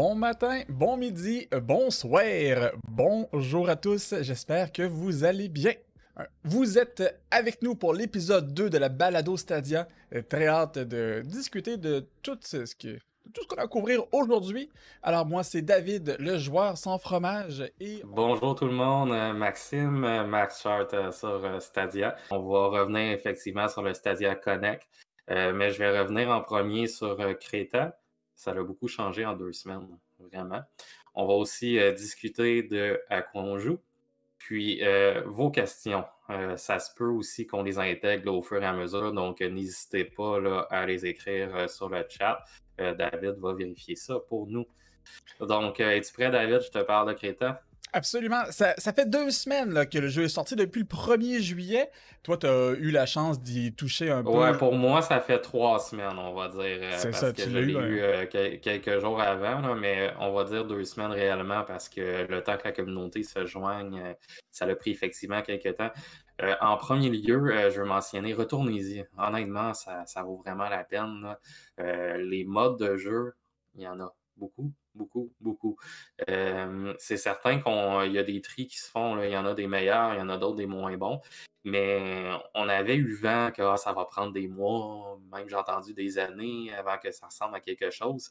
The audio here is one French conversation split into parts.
Bon matin, bon midi, bonsoir, bonjour à tous, j'espère que vous allez bien. Vous êtes avec nous pour l'épisode 2 de la Balado Stadia. Très hâte de discuter de tout ce que tout ce qu'on a couvrir aujourd'hui. Alors moi, c'est David, le joueur sans fromage. Et... Bonjour tout le monde, Maxime, Max Chart euh, sur euh, Stadia. On va revenir effectivement sur le Stadia Connect, euh, mais je vais revenir en premier sur Creta. Ça a beaucoup changé en deux semaines, vraiment. On va aussi discuter de à quoi on joue. Puis vos questions, ça se peut aussi qu'on les intègre au fur et à mesure, donc n'hésitez pas là, à les écrire sur le chat. David va vérifier ça pour nous. Donc, es-tu prêt, David? Je te parle de Créta. Absolument. Ça, fait deux semaines que le jeu est sorti depuis le 1er juillet. Toi, tu as eu la chance d'y toucher un peu. Ouais, pour moi, ça fait trois semaines, on va dire. Euh, C'est ça, que tu l'as eu. Euh, quelques jours avant, mais on va dire deux semaines réellement parce que le temps que la communauté se joigne, euh, ça a pris effectivement quelques temps. en premier lieu, je veux mentionner Retournez-y. Honnêtement, ça, ça, vaut vraiment la peine. les modes de jeu, il y en a beaucoup beaucoup, beaucoup. c'est certain qu'il y a des tris qui se font, il y en a des meilleurs, il y en a d'autres des moins bons, mais on avait eu vent que ah, ça va prendre des mois, même j'ai entendu des années avant que ça ressemble à quelque chose.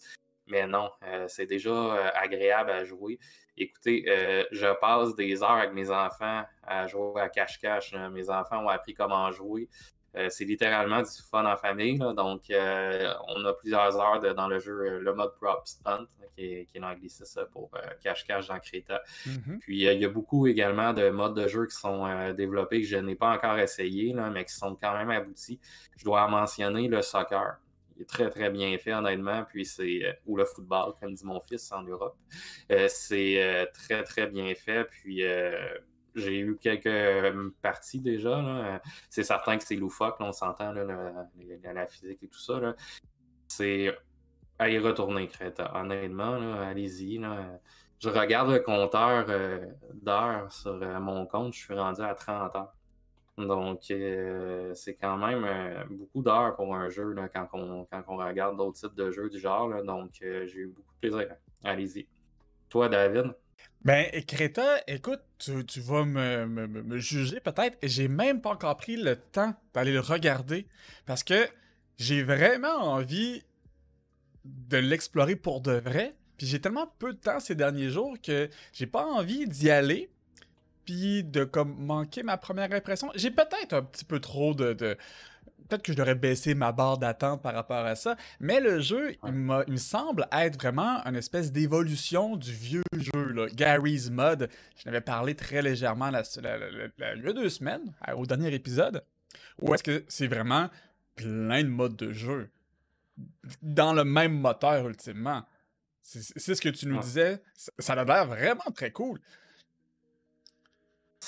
Mais non, c'est déjà agréable à jouer. Écoutez, je passe des heures avec mes enfants à jouer à cache-cache. Mes enfants ont appris comment jouer. Euh, c'est littéralement du fun en famille. donc, euh, on a plusieurs heures dans le jeu, euh, le mode Props Hunt, qui est, qui est pour cache-cache dans Creta. Mm-hmm. Puis, il y a beaucoup également de modes de jeu qui sont développés que je n'ai pas encore essayé, mais qui sont quand même aboutis. Je dois mentionner le soccer. Il est très, très bien fait, honnêtement. Puis c'est, ou le football, comme dit mon fils en Europe. c'est très, très bien fait. Puis j'ai eu quelques euh, parties déjà. C'est certain que c'est loufoque, on s'entend, la, physique et tout ça. C'est y retourner, Creta. Honnêtement, allez-y. Je regarde le compteur euh, d'heures sur euh, mon compte, je suis rendu à 30 heures. Donc, c'est quand même beaucoup d'heures pour un jeu quand on regarde d'autres types de jeux du genre. donc, j'ai eu beaucoup de plaisir. Allez-y. Toi, David? Ben, Creta, écoute, tu, vas me, juger peut-être. J'ai même pas encore pris le temps d'aller le regarder parce que j'ai vraiment envie de l'explorer pour de vrai. Puis j'ai tellement peu de temps ces derniers jours que j'ai pas envie d'y aller puis de comme manquer ma première impression. J'ai peut-être un petit peu trop de peut-être que je devrais baisser ma barre d'attente par rapport à ça, mais le jeu, il, me semble être vraiment une espèce d'évolution du vieux jeu, Gary's Mod. Je n'avais parlé très légèrement la, il y a deux semaines, au dernier épisode, Ou est-ce que c'est vraiment plein de modes de jeu dans le même moteur, ultimement. C'est ce que tu nous disais. Ça a l'air vraiment très cool.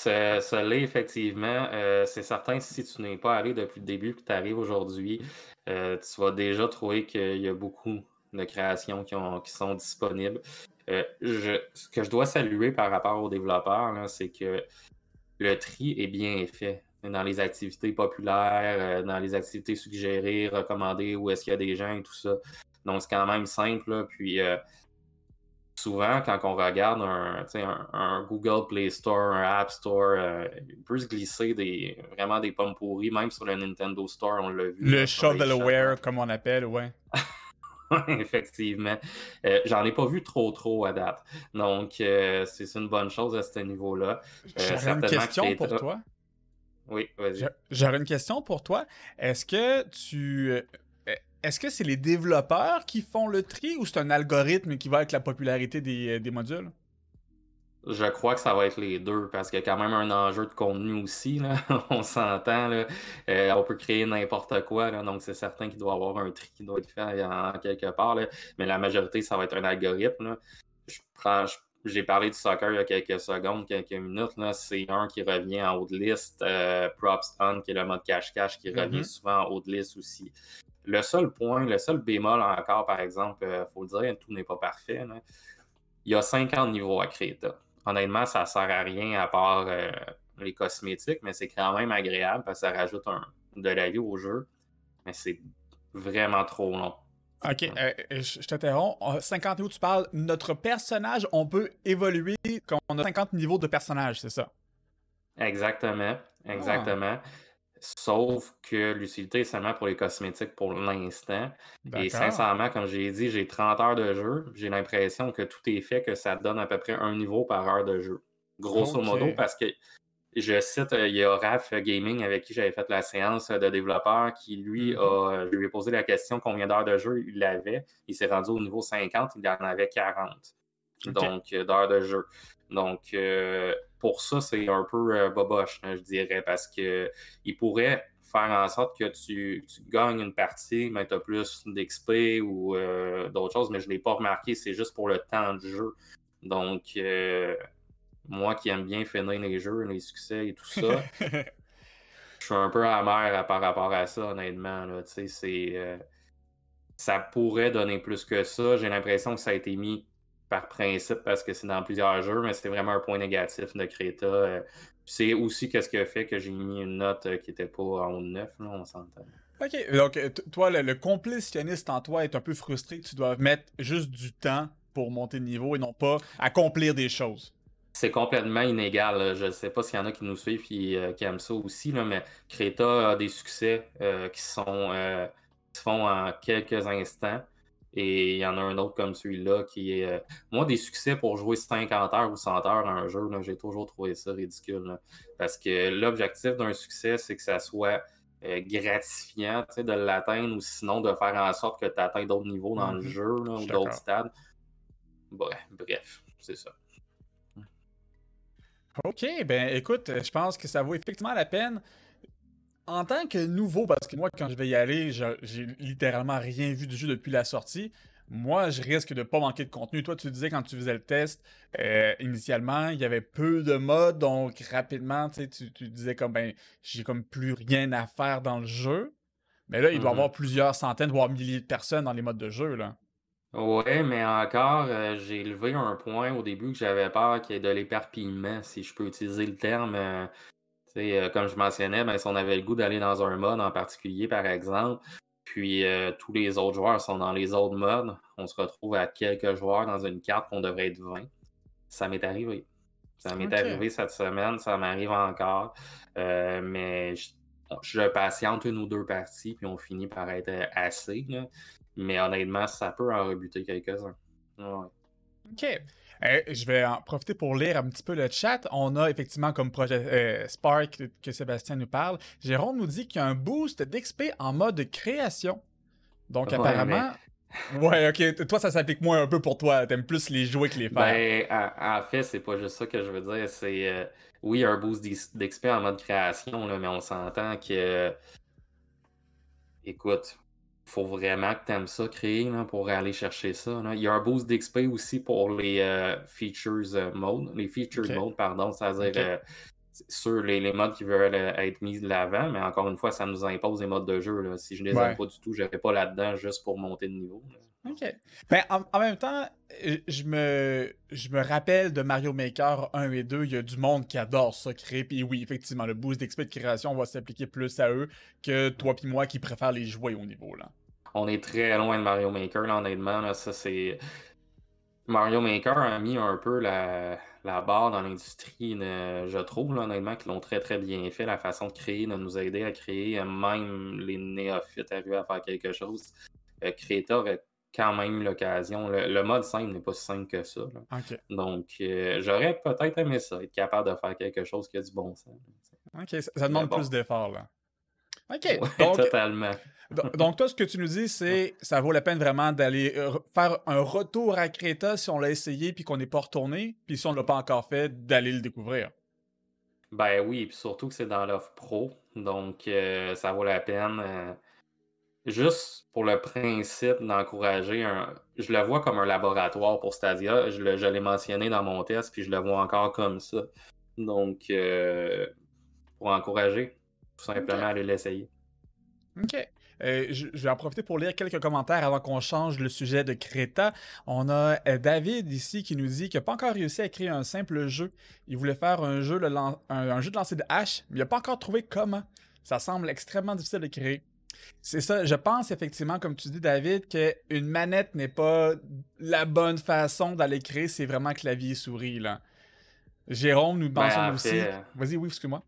Ça, l'est effectivement. Euh, c'est certain, si tu n'es pas allé depuis le début que tu arrives aujourd'hui, euh, tu vas déjà trouver qu'il y a beaucoup de créations qui, sont disponibles. Euh, ce que je dois saluer par rapport aux développeurs, c'est que le tri est bien fait dans les activités populaires, dans les activités suggérées, recommandées, où est-ce qu'il y a des gens et tout ça. Donc, c'est quand même simple. puis, souvent, quand on regarde un, Google Play Store, un App Store, euh, il peut se glisser des, vraiment des pommes pourries, même sur le Nintendo Store, on l'a vu. Le shovelware, comme on appelle, ouais. Effectivement. Euh, j'en ai pas vu trop, trop à date. Donc, euh, c'est une bonne chose à ce niveau-là. J'aurais une question pour toi. Oui, vas-y. J'aurais une question pour toi. Est-ce que tu est-ce que c'est les développeurs qui font le tri ou c'est un algorithme qui va avec la popularité des, euh, modules? Je crois que ça va être les deux parce qu'il y a quand même un enjeu de contenu aussi. on s'entend. Euh, on peut créer n'importe quoi. Donc, c'est certain qu'il doit y avoir un tri qui doit être fait en, quelque part. Mais la majorité, ça va être un algorithme. j'ai parlé du soccer il y a quelques secondes, quelques minutes. C'est un qui revient en haut de liste. Euh, Props On, qui est le mode cache-cache, qui revient mm-hmm. souvent en haut de liste aussi. Le seul point, le seul bémol encore, par exemple, il euh, faut le dire, tout n'est pas parfait. Il y a 50 niveaux à créer. Honnêtement, ça ne sert à rien à part euh, les cosmétiques, mais c'est quand même agréable parce que ça rajoute un, de la vie au jeu. Mais c'est vraiment trop long. Ok, euh, je t'interromps. 50 niveaux, tu parles. Notre personnage, on peut évoluer quand on a 50 niveaux de personnage, c'est ça? Exactement. Exactement. Sauf que l'utilité est seulement pour les cosmétiques pour l'instant. Et sincèrement, comme j'ai dit, j'ai 30 heures de jeu. J'ai l'impression que tout est fait, que ça donne à peu près un niveau par heure de jeu. Grosso modo, parce que je cite, euh, il y a Raph Gaming avec qui j'avais fait la séance de développeur qui, lui, mm-hmm. a, je lui ai posé la question combien d'heures de jeu il avait. Il s'est rendu au niveau 50, il en avait 40. Donc, euh, d'heures de jeu. Donc, euh, pour ça, c'est un peu boboche, je dirais, parce que il pourrait faire en sorte que tu, gagnes une partie, mais tu as plus d'XP ou d'autres choses, mais je ne l'ai pas remarqué, c'est juste pour le temps de jeu. Donc, moi qui aime bien finir les jeux, les succès et tout ça, je suis un peu amer par rapport à ça, honnêtement. Là. C'est, euh, ça pourrait donner plus que ça. J'ai l'impression que ça a été mis par principe parce que c'est dans plusieurs jeux, mais c'est vraiment un point négatif de Creta. Euh. c'est aussi qu'est-ce qui a fait que j'ai mis une note euh, qui n'était pas en haut de 9, là, on s'entend. Ok, donc toi, le, le, complétionniste en toi est un peu frustré que tu dois mettre juste du temps pour monter de niveau et non pas accomplir des choses. C'est complètement inégal. Je ne sais pas s'il y en a qui nous suivent et euh, qui aiment ça aussi, là, mais Creta a des succès euh, qui sont euh, se font en quelques instants. Et il y en a un autre comme celui-là qui est. moi, des succès pour jouer 50 heures ou 100 heures à un jeu, j'ai toujours trouvé ça ridicule. parce que l'objectif d'un succès, c'est que ça soit gratifiant de l'atteindre ou sinon de faire en sorte que tu atteignes d'autres niveaux dans le mm-hmm. jeu ou d'autres stades. bref, c'est ça. OK, ben écoute, je pense que ça vaut effectivement la peine. En tant que nouveau, parce que moi, quand je vais y aller, j'ai littéralement rien vu du jeu depuis la sortie. Moi, je risque de pas manquer de contenu. Toi, tu disais quand tu faisais le test, euh, initialement, il y avait peu de modes, donc rapidement, tu, tu disais comme ben, j'ai comme plus rien à faire dans le jeu. Mais là, il doit y mm-hmm. avoir plusieurs centaines, voire milliers de personnes dans les modes de jeu, là. Ouais, mais encore, euh, j'ai levé un point au début que j'avais peur qu'il y ait de l'éparpillement, si je peux utiliser le terme. Euh, euh, comme je mentionnais, ben, si on avait le goût d'aller dans un mode en particulier, par exemple, puis tous les autres joueurs sont dans les autres modes, on se retrouve à quelques joueurs dans une carte qu'on devrait être 20. Ça m'est arrivé. Ça m'est arrivé cette semaine, ça m'arrive encore. mais je, je patiente une ou deux parties, puis on finit par être assez. Là. Mais honnêtement, ça peut en rebuter quelques-uns. OK. Euh, je vais en profiter pour lire un petit peu le chat. On a effectivement comme projet euh, Spark que Sébastien nous parle. Jérôme nous dit qu'il y a un boost d'XP en mode création. Donc apparemment. Ouais, ok. Toi, ça s'applique moins un peu pour toi. T'aimes plus les jouer que les faire. Ben, en, fait, c'est pas juste ça que je veux dire. C'est euh, oui, un boost d'XP en mode création, là, mais on s'entend que. Écoute, faut vraiment que tu aimes ça créer pour aller chercher ça. Il y a un boost d'XP aussi pour les euh, features euh, mode, les features mode, pardon, c'est-à-dire euh, sur les, modes qui veulent être mis de l'avant, mais encore une fois, ça nous impose des modes de jeu. Si je ne les aime pas du tout, je pas là-dedans juste pour monter de niveau. OK. Mais ben, en, même temps, je me, je me rappelle de Mario Maker 1 et 2, il y a du monde qui adore ça créer. Puis oui, effectivement, le boost d'XP de création va s'appliquer plus à eux que toi puis moi qui préfèrent les jouer au niveau. là on est très loin de Mario Maker, là, honnêtement. ça, c'est... Mario Maker a mis un peu la, barre dans l'industrie, je trouve, là, honnêtement, qu'ils l'ont très, très bien fait. La façon de créer, de nous aider à créer, même les néophytes arriver à faire quelque chose. Euh, Creator aurait quand même eu l'occasion. Le, mode simple n'est pas si simple que ça. Donc, euh, j'aurais peut-être aimé ça, être capable de faire quelque chose qui a du bon sens. OK, ça, demande plus d'efforts, là. OK. totalement. donc, toi, ce que tu nous dis, c'est ça vaut la peine vraiment d'aller euh, faire un retour à Creta si on l'a essayé puis qu'on n'est pas retourné, puis si on ne l'a pas encore fait, d'aller le découvrir. Ben oui, puis surtout que c'est dans l'offre pro, donc euh, ça vaut la peine. Euh, juste pour le principe d'encourager un. Je le vois comme un laboratoire pour Stadia. Je, l'ai mentionné dans mon test, puis je le vois encore comme ça. Donc, pour encourager, tout simplement aller l'essayer. OK. Euh, je, vais en profiter pour lire quelques commentaires avant qu'on change le sujet de Creta. On a euh, David ici qui nous dit qu'il n'a pas encore réussi à créer un simple jeu. Il voulait faire un jeu, un, jeu de lancer de hache, mais il n'a pas encore trouvé comment. Ça semble extrêmement difficile de créer. C'est ça, je pense effectivement, comme tu dis, David, qu'une manette n'est pas la bonne façon d'aller créer, c'est vraiment clavier et souris. Là. Jérôme nous ben, mentionne aussi. Vas-y, oui, excuse-moi.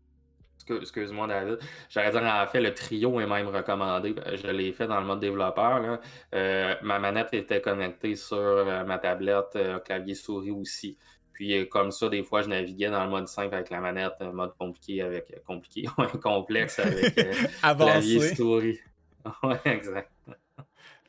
Excuse-moi, David. J'allais dire, en fait, le trio est même recommandé. Je l'ai fait dans le mode développeur. Euh, ma manette était connectée sur euh, ma tablette, euh, clavier souris aussi. Puis comme ça, des fois, je naviguais dans le mode simple avec la manette, mode compliqué avec compliqué, complexe avec clavier souris. ouais, exact.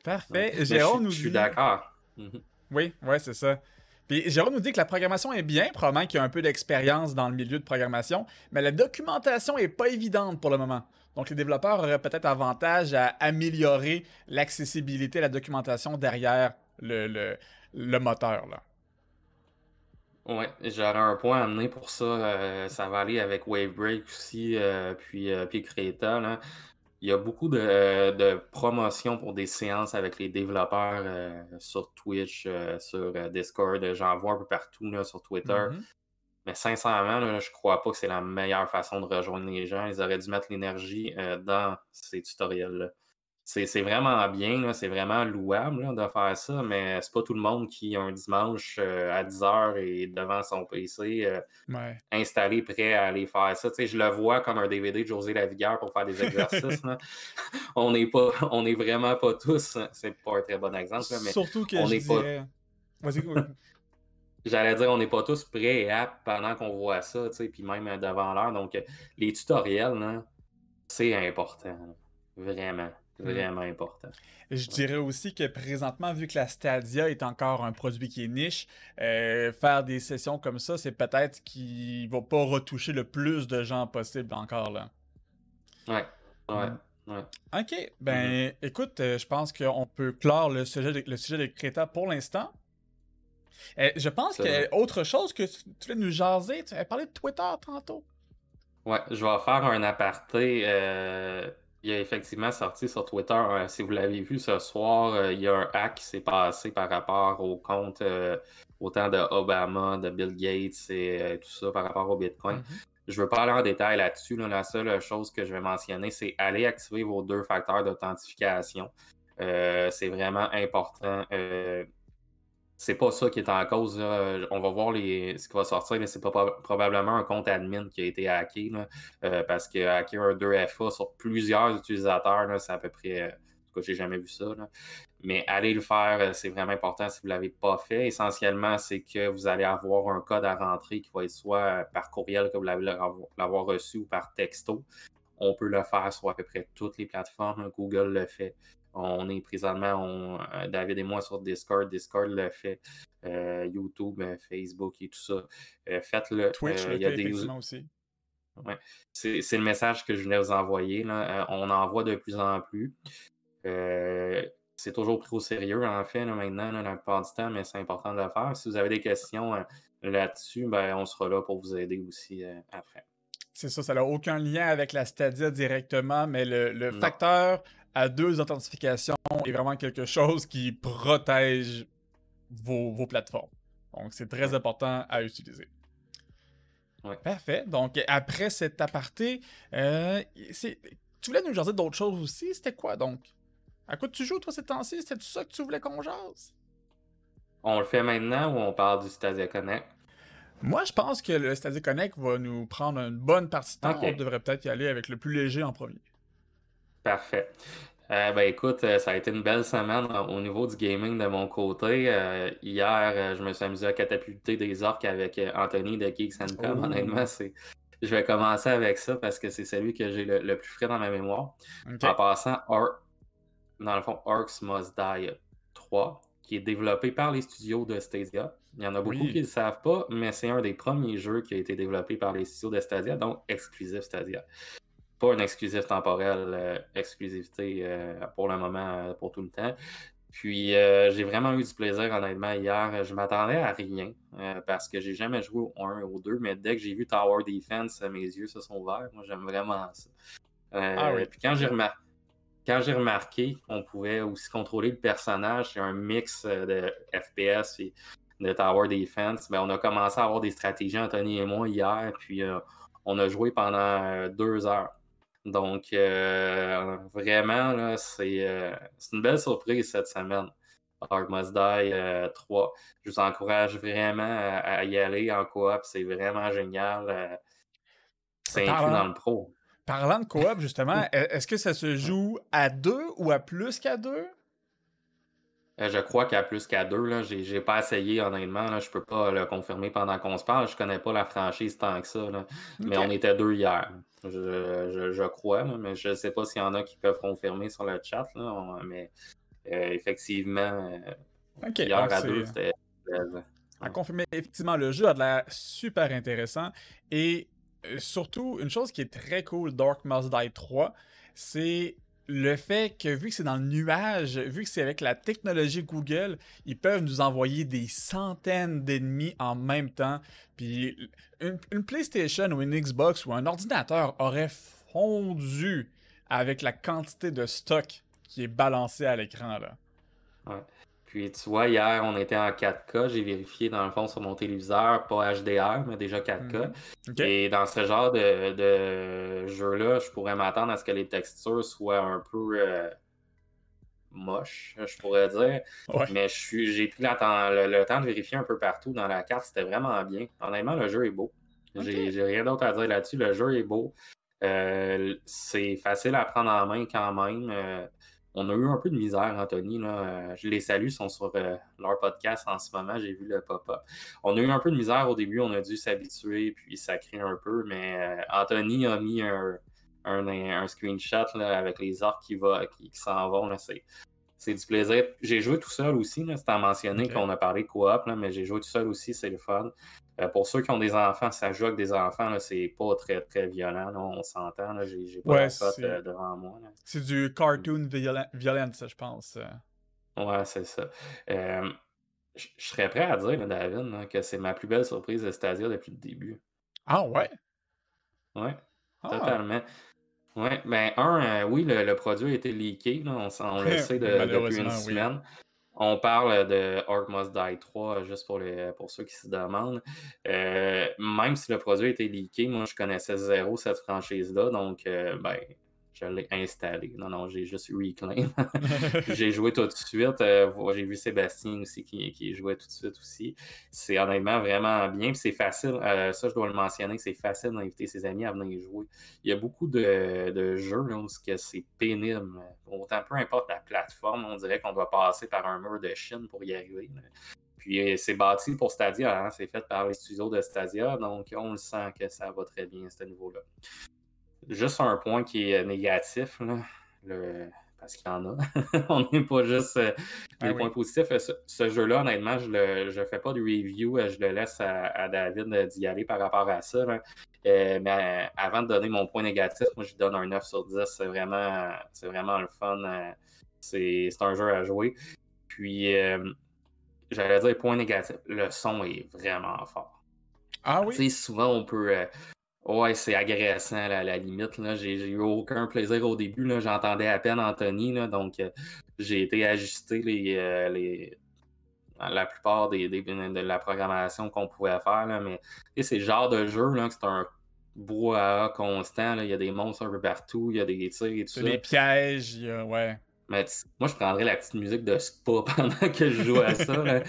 Parfait. Jérôme nous. Je suis d'accord. Mhm. Oui, ouais, c'est ça. Puis Jérôme nous dit que la programmation est bien, probablement qu'il y a un peu d'expérience dans le milieu de programmation, mais la documentation est pas évidente pour le moment. Donc les développeurs auraient peut-être avantage à améliorer l'accessibilité la documentation derrière le, moteur. Là. Ouais, j'aurais un point à amener pour ça. Euh, ça va aller avec Wavebreak aussi, euh, puis, euh, Creta. Là il y a beaucoup de, de promotions pour des séances avec les développeurs euh, sur Twitch, euh, sur euh, Discord. J'en vois un peu partout là, sur Twitter. Mm-hmm. Mais sincèrement, là, je crois pas que c'est la meilleure façon de rejoindre les gens. Ils auraient dû mettre l'énergie dans ces tutoriels-là c'est vraiment bien, c'est vraiment louable de faire ça, mais c'est pas tout le monde qui, un dimanche euh, à 10h est devant son PC euh, installé, prêt à aller faire ça. je le vois comme un DVD de José Lavigueur pour faire des exercices. on n'est pas, on n'est vraiment pas tous, c'est pas un très bon exemple, mais Surtout que on je pas... J'allais dire, on n'est pas tous prêts et aptes pendant qu'on voit ça, puis même devant l'heure. Donc, les tutoriels, c'est important, vraiment. Mm. Vraiment important. Je dirais aussi que présentement, vu que la Stadia est encore un produit qui est niche, euh, faire des sessions comme ça, c'est peut-être qui va pas retoucher le plus de gens possible encore là. Ouais, ouais. Mm. Ouais. Ok, ben mm-hmm. écoute, euh, je pense qu'on peut clore le sujet de, le sujet de Creta pour l'instant. Euh, je pense que autre chose que tu, tu voulais nous jaser, tu avais parlé de Twitter tantôt. Ouais, je vais faire un aparté il a effectivement sorti sur Twitter, euh, si vous l'avez vu ce soir, euh, il y a un hack qui s'est passé par rapport au compte euh, autant de Obama, de Bill Gates et tout ça par rapport au Bitcoin. Mm-hmm. Je ne veux pas aller en détail là-dessus. La seule chose que je vais mentionner, c'est aller activer vos deux facteurs d'authentification. c'est vraiment important c'est pas ça qui est en cause. On va voir ce qui va sortir, mais c'est pas probablement un compte admin qui a été hacké. Euh, parce que hacker un 2FA sur plusieurs utilisateurs, c'est à peu près. En tout cas, j'ai jamais vu ça. Mais allez le faire, euh, c'est vraiment important si vous ne l'avez pas fait. Essentiellement, c'est que vous allez avoir un code à rentrer qui va être soit par courriel que vous l'avoir reçu ou par texto. On peut le faire sur à peu près toutes les plateformes. Google le fait. On est présentement, euh, David et moi, sur Discord. Discord le fait. Euh, YouTube, euh, Facebook et tout ça. Faites-le. Twitch il y a des... aussi. Ouais. C'est le message que je voulais vous envoyer. Là. on en voit de plus en plus. c'est toujours pris au sérieux, en fait, maintenant, là, la plupart du temps, mais c'est important de le faire. Si vous avez des questions là-dessus, ben, on sera là pour vous aider aussi après. C'est ça, ça n'a aucun lien avec la Stadia directement, mais le, facteur à deux authentifications est vraiment quelque chose qui protège vos, plateformes. Donc, c'est très important à utiliser. Parfait. Donc, après cet aparté, euh, tu voulais nous jaser d'autres choses aussi? C'était quoi donc? À quoi tu joues, toi, ces temps-ci? C'était ça que tu voulais qu'on jase? On le fait maintenant ou on parle du Stadia Connect? Moi, je pense que le Stadia Connect va nous prendre une bonne partie de temps. On devrait peut-être y aller avec le plus léger en premier. Parfait. Euh, ben écoute, euh, ça a été une belle semaine au niveau du gaming de mon côté. Euh, hier, je me suis amusé à catapulter des orques avec Anthony de Geeks Com. Oh. Honnêtement, c'est... je vais commencer avec ça parce que c'est celui que j'ai le, plus frais dans ma mémoire. En passant, dans le fond, Orcs Must Die 3, qui est développé par les studios de Stadia. Il y en a beaucoup qui ne le savent pas, mais c'est un des premiers jeux qui a été développé par les studios de Stadia, donc exclusif Stadia pas une exclusif temporelle, euh, exclusivité euh, pour le moment, euh, pour tout le temps. Puis j'ai vraiment eu du plaisir, honnêtement, hier. Je m'attendais à rien parce que j'ai jamais joué au 1 ou au 2, mais dès que j'ai vu Tower Defense, mes yeux se sont ouverts. Moi, j'aime vraiment ça. ah, oui. Puis quand j'ai remarqué, quand j'ai remarqué qu'on pouvait aussi contrôler le personnage, c'est un mix de FPS et de Tower Defense, ben, on a commencé à avoir des stratégies, Anthony et moi, hier, puis on a joué pendant deux heures. Donc, vraiment, c'est une belle surprise cette semaine. Hard Must Die 3. Je vous encourage vraiment à, y aller en coop. C'est vraiment génial. c'est inclus dans le pro. Parlant de coop, justement, est-ce que ça se joue à deux ou à plus qu'à deux? Euh, je crois qu'à plus qu'à deux. Là, j'ai, pas essayé honnêtement. Là, je peux pas le confirmer pendant qu'on se parle. Je connais pas la franchise tant que ça. Mais on était deux hier. Je, crois, mais je sais pas s'il y en a qui peuvent confirmer sur le chat. mais euh, effectivement, euh, hier à deux, c'était. À confirmer, effectivement, le jeu a de l'air super intéressant. Et surtout, une chose qui est très cool, Dark Must Die 3, c'est le fait que vu que c'est dans le nuage, vu que c'est avec la technologie Google, ils peuvent nous envoyer des centaines d'ennemis en même temps. Puis une, PlayStation ou une Xbox ou un ordinateur aurait fondu avec la quantité de stock qui est balancé à l'écran. Puis tu vois, hier, on était en 4K. J'ai vérifié dans le fond sur mon téléviseur, pas HDR, mais déjà 4K. Mhm. Et dans ce genre de, jeu-là, je pourrais m'attendre à ce que les textures soient un peu euh, moches, je pourrais dire. Mais j'ai pris le, temps de vérifier un peu partout dans la carte. C'était vraiment bien. Honnêtement, le jeu est beut. J'ai rien d'autre à dire là-dessus. Le jeu est beau. Euh, c'est facile à prendre en main quand même. Euh, on a eu un peu de misère, Anthony. Là. Euh, je les salue, ils sont sur euh, leur podcast en ce moment. J'ai vu le pop-up. On a eu un peu de misère au début, on a dû s'habituer, puis ça crée un peu. Mais euh, Anthony a mis un, un, screenshot avec les orques qui, qui, s'en vont. C'est du plaisir. J'ai joué tout seul aussi. C'est à mentionner qu'on a parlé de coop, mais j'ai joué tout seul aussi, c'est le fun. Euh, pour ceux qui ont des enfants, ça joue avec des enfants, c'est pas très très violent, on s'entend. J'ai pas ouais, la euh, devant moi. C'est du cartoon violence, je pense. Ouais, c'est ça. Euh, je serais prêt à dire, David, que c'est ma plus belle surprise de Stadia depuis le début. Ah ouais? Ouais, ah. totalement. Ouais, ben un, oui, le, produit a été leaké, on, on le sait depuis une semaine. On parle de Ark Must Die 3, juste pour, les, pour ceux qui se demandent. Euh, même si le produit été leaké, moi, je connaissais zéro cette franchise-là. Donc, euh, ben, je l'ai installé. Non, non, j'ai juste reclaim. j'ai joué tout de suite. Euh, j'ai vu Sébastien aussi qui, qui, jouait tout de suite aussi. C'est honnêtement vraiment bien. c'est facile. Euh, ça, je dois le mentionner, c'est facile d'inviter ses amis à venir jouer. Il y a beaucoup de, jeux là, où c'est pénible. Autant peu importe la plateforme, on dirait qu'on doit passer par un mur de Chine pour y arriver. Puis c'est bâti pour Stadia, hein. c'est fait par les studios de Stadia, donc on le sent que ça va très bien à ce niveau-là. Juste un point qui est négatif, le... parce qu'il y en a. On n'est pas juste euh, des ah points positifs. Ce, jeu-là, honnêtement, je ne fais pas de review. Euh, je le laisse à, David euh, d'y aller par rapport à ça. mais avant de donner mon point négatif, moi, je donne un 9 sur 10. C'est vraiment, c'est vraiment le fun. c'est, un jeu à jouer. Puis, j'allais dire point négatif. Le son est vraiment fort. Ah oui? souvent, on peut, Ouais, c'est agressant à la limite. Là. J'ai, eu aucun plaisir au début. Là. J'entendais à peine Anthony. Là, donc, euh, j'ai été ajusté les, euh, les, la plupart des, de la programmation qu'on pouvait faire. Là. Mais c'est le genre de jeu là, que c'est un brouhaha constant. Là. Il y a des monstres un peu partout. Il y a des tirs et tout ça. Des pièges. ouais. Mais moi, je prendrais la petite musique de Spa pendant que je joue à ça.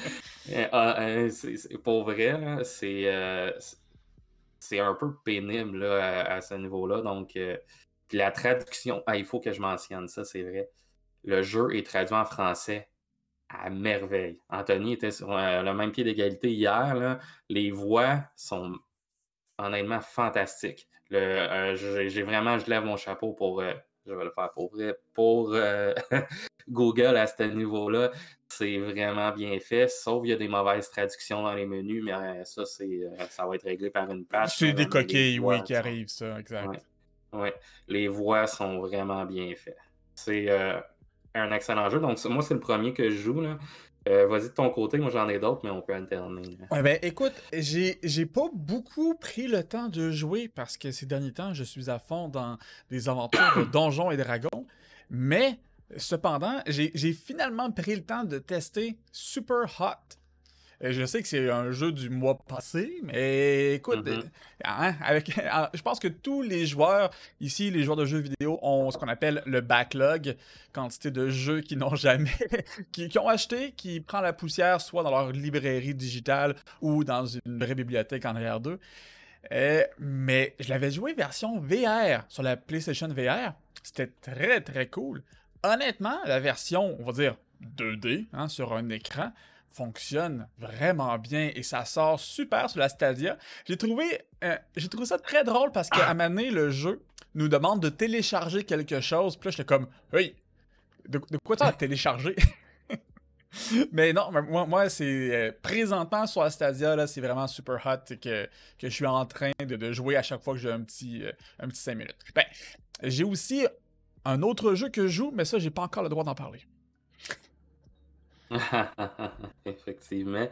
Euh, ah, c'est, pour vrai, c'est c'est un peu pénible à, ce niveau-là. Donc, euh, la traduction, ah, il faut que je mentionne ça, c'est vrai. Le jeu est traduit en français à merveille. Anthony était sur euh, le même pied d'égalité hier. Les voix sont honnêtement fantastiques. Euh, j'ai vraiment, je lève mon chapeau pour, je vais le faire pour vrai, pour Google à ce niveau-là. C'est vraiment bien fait, sauf qu'il y a des mauvaises traductions dans les menus, mais euh, ça, c'est, euh, ça va être réglé par une page. C'est des coquilles, oui, qui arrivent, ça, exact. Ouais. Les voix sont vraiment bien faites. C'est euh, un excellent jeu. Donc, moi, c'est le premier que je joue. Là. Vas-y de ton côté, moi j'en ai d'autres, mais on peut alterner. Ouais, ben écoute, j'ai, j'ai pas beaucoup pris le temps de jouer parce que ces derniers temps, je suis à fond dans des aventures de donjons et dragons. Mais Cependant, j'ai finalement pris le temps de tester Super Hot. Je sais que c'est un jeu du mois passé, mais écoute, mm-hmm. hein, avec, je pense que tous les joueurs ici, les joueurs de jeux vidéo, ont ce qu'on appelle le backlog, quantité de jeux qu'ils n'ont jamais, qui, ont acheté, qui prend la poussière soit dans leur librairie digitale ou dans une vraie bibliothèque en arrière d'eux. Euh, mais je l'avais joué version VR sur la PlayStation VR. C'était très très cool. Honnêtement, la version, on va dire 2D hein, sur un écran, fonctionne vraiment bien et ça sort super sur la Stadia. J'ai trouvé, euh, trouvé ça très drôle parce qu'à un le jeu nous demande de télécharger quelque chose. Puis là, j'étais comme, hey, de, quoi tu as téléchargé? Mais non, moi, moi c'est euh, présentement sur la Stadia, c'est vraiment super hot que, que je suis en train de, jouer à chaque fois que j'ai un petit, euh, un petit 5 minutes. Ben, j'ai aussi un autre jeu que je joue, mais ça, j'ai pas encore le droit d'en parler. Effectivement.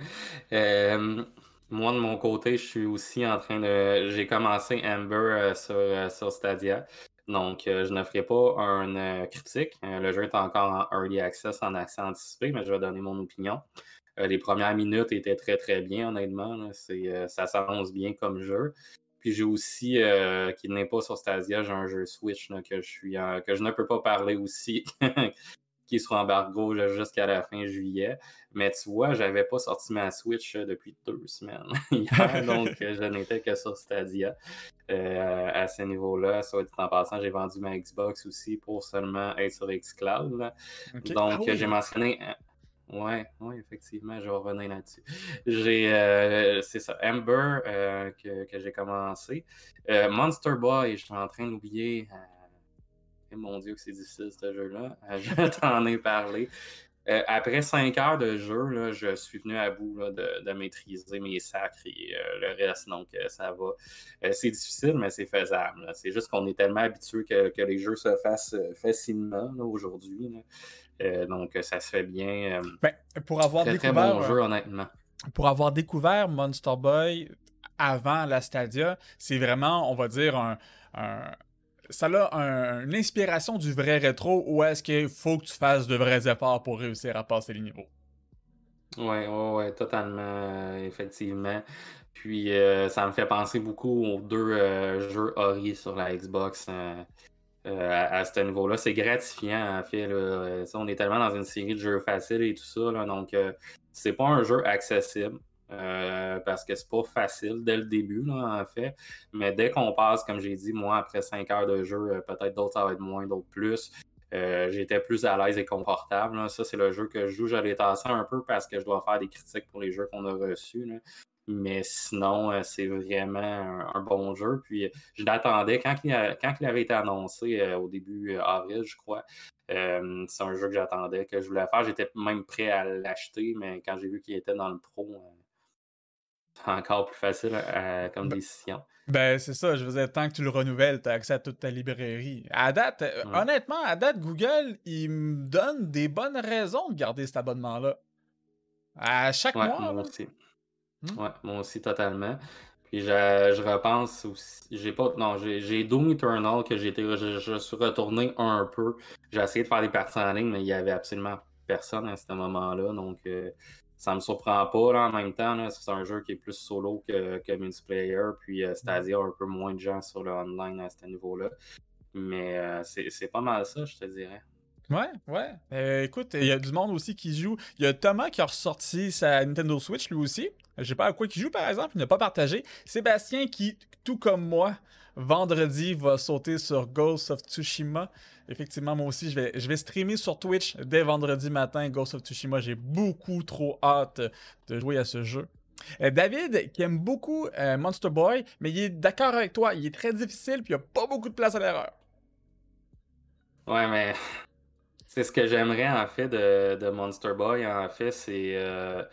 Euh, moi, de mon côté, je suis aussi en train de. J'ai commencé Amber sur, sur Stadia. Donc, euh, je ne ferai pas un euh, critique. Euh, le jeu est encore en early access, en accès anticipé, mais je vais donner mon opinion. les premières minutes étaient très, très bien, honnêtement. ça s'avance bien comme jeu. Puis j'ai aussi, qui n'est pas sur Stadia, j'ai un jeu Switch que, je suis que je ne peux pas parler aussi, qui sera embargo jusqu'à la fin juillet. Mais tu vois, j'avais pas sorti ma Switch euh, depuis deux semaines donc euh, je n'étais que sur Stadia. Euh, à ce niveau-là, va être en passant, j'ai vendu ma Xbox aussi pour seulement être sur Xcloud. Donc ah j'ai mentionné. Ouais, ouais, effectivement, je vais revenir là-dessus. J'ai, c'est ça, Amber que, que j'ai commencé. Monster Boy, je suis en train d'oublier mon Dieu, que c'est difficile ce jeu-là. Euh, je t'en ai parlé. Euh, après cinq heures de jeu, je suis venu à bout de, maîtriser mes sacres et euh, le reste, donc ça va. c'est difficile, mais c'est faisable. C'est juste qu'on est tellement habitué que, les jeux se fassent facilement aujourd'hui. Donc ça se fait bien. Ben, pour avoir très, découvert, bon jeu, honnêtement. Pour avoir découvert Monster Boy avant la Stadia, c'est vraiment, on va dire, un ça a une inspiration du vrai rétro ou est-ce qu'il faut que tu fasses de vrais efforts pour réussir à passer les niveaux? Oui, ouais, totalement, euh, effectivement. Puis euh, ça me fait penser beaucoup aux deux euh, jeux Ori sur la Xbox à, ce niveau-là. C'est gratifiant, en fait. on est tellement dans une série de jeux faciles et tout ça, donc c'est pas un jeu accessible. Euh, parce que c'est pas facile dès le début, en fait. Mais dès qu'on passe, comme j'ai dit, moi, après cinq heures de jeu, euh, peut-être d'autres ça va être moins, d'autres plus. Euh, j'étais plus à l'aise et confortable. Ça, c'est le jeu que je joue. J'allais tasser un peu parce que je dois faire des critiques pour les jeux qu'on a reçus. Mais sinon, c'est vraiment un, bon jeu. Puis je l'attendais quand, quand il avait été annoncé au début avril, je crois. c'est un jeu que j'attendais, que je voulais faire. J'étais même prêt à l'acheter, mais quand j'ai vu qu'il était dans le pro, encore plus facile comme ben, décision. Ben, c'est ça. Je faisais tant que tu le renouvelles, tu as accès à toute ta librairie. À date, euh, honnêtement, à date, Google, il me donne des bonnes raisons de garder cet abonnement-là. À chaque mois. Moi aussi. Hmm? Ouais, moi aussi, totalement. Puis je, repense aussi. J'ai pas. Non, j'ai Doom Eternal que j'ai été. Je, suis retourné un peu. J'ai essayé de faire des parties en ligne, mais il y avait absolument personne à ce moment-là. Donc, euh, ça me surprend pas là, en même temps. C'est un jeu qui est plus solo que, que multiplayer. Puis euh, c'est-à-dire un peu moins de gens sur le online à ce niveau-là. Mais euh, c'est pas mal ça, je te dirais. Ouais, ouais. Euh, écoute, il y a du monde aussi qui joue. Il y a Thomas qui a ressorti sa Nintendo Switch lui aussi. Je sais pas à quoi il joue par exemple, il n'a pas partagé. Sébastien qui, tout comme moi, vendredi va sauter sur Ghost of Tsushima. Effectivement, moi aussi, je vais, je vais streamer sur Twitch dès vendredi matin Ghost of Tsushima. J'ai beaucoup trop hâte de jouer à ce jeu. Euh, David, qui aime beaucoup euh, Monster Boy, mais il est d'accord avec toi, il est très difficile puis il n'y a pas beaucoup de place à l'erreur. Ouais, mais c'est ce que j'aimerais en fait de, Monster Boy, en fait, c'est euh,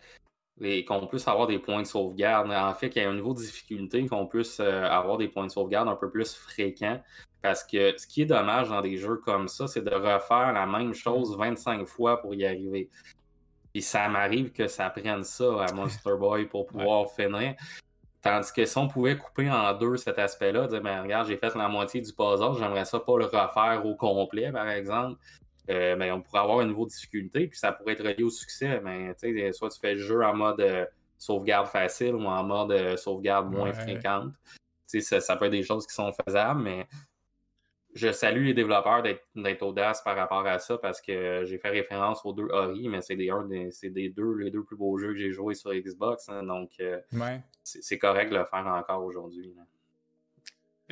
qu'on puisse avoir des points de sauvegarde. En fait, qu'il y ait un niveau de difficulté, qu'on puisse avoir des points de sauvegarde un peu plus fréquents. Parce que ce qui est dommage dans des jeux comme ça, c'est de refaire la même chose 25 fois pour y arriver. Et ça m'arrive que ça prenne ça à Monster Boy pour pouvoir finir. Tandis que si on pouvait couper en deux cet aspect-là, dire ben regarde, j'ai fait la moitié du puzzle, j'aimerais ça pas le refaire au complet, par exemple. Euh, ben, on pourrait avoir un niveau de difficulté, puis ça pourrait être relié au succès. Mais, soit tu fais le jeu en mode euh, sauvegarde facile ou en mode sauvegarde moins fréquente. Ça, ça peut être des choses qui sont faisables, mais je salue les développeurs d'être audaces par rapport à ça parce que j'ai fait référence aux deux Ori, mais c'est des, des, deux, les deux plus beaux jeux que j'ai joués sur Xbox. Hein, donc, euh, c'est correct de le faire encore aujourd'hui.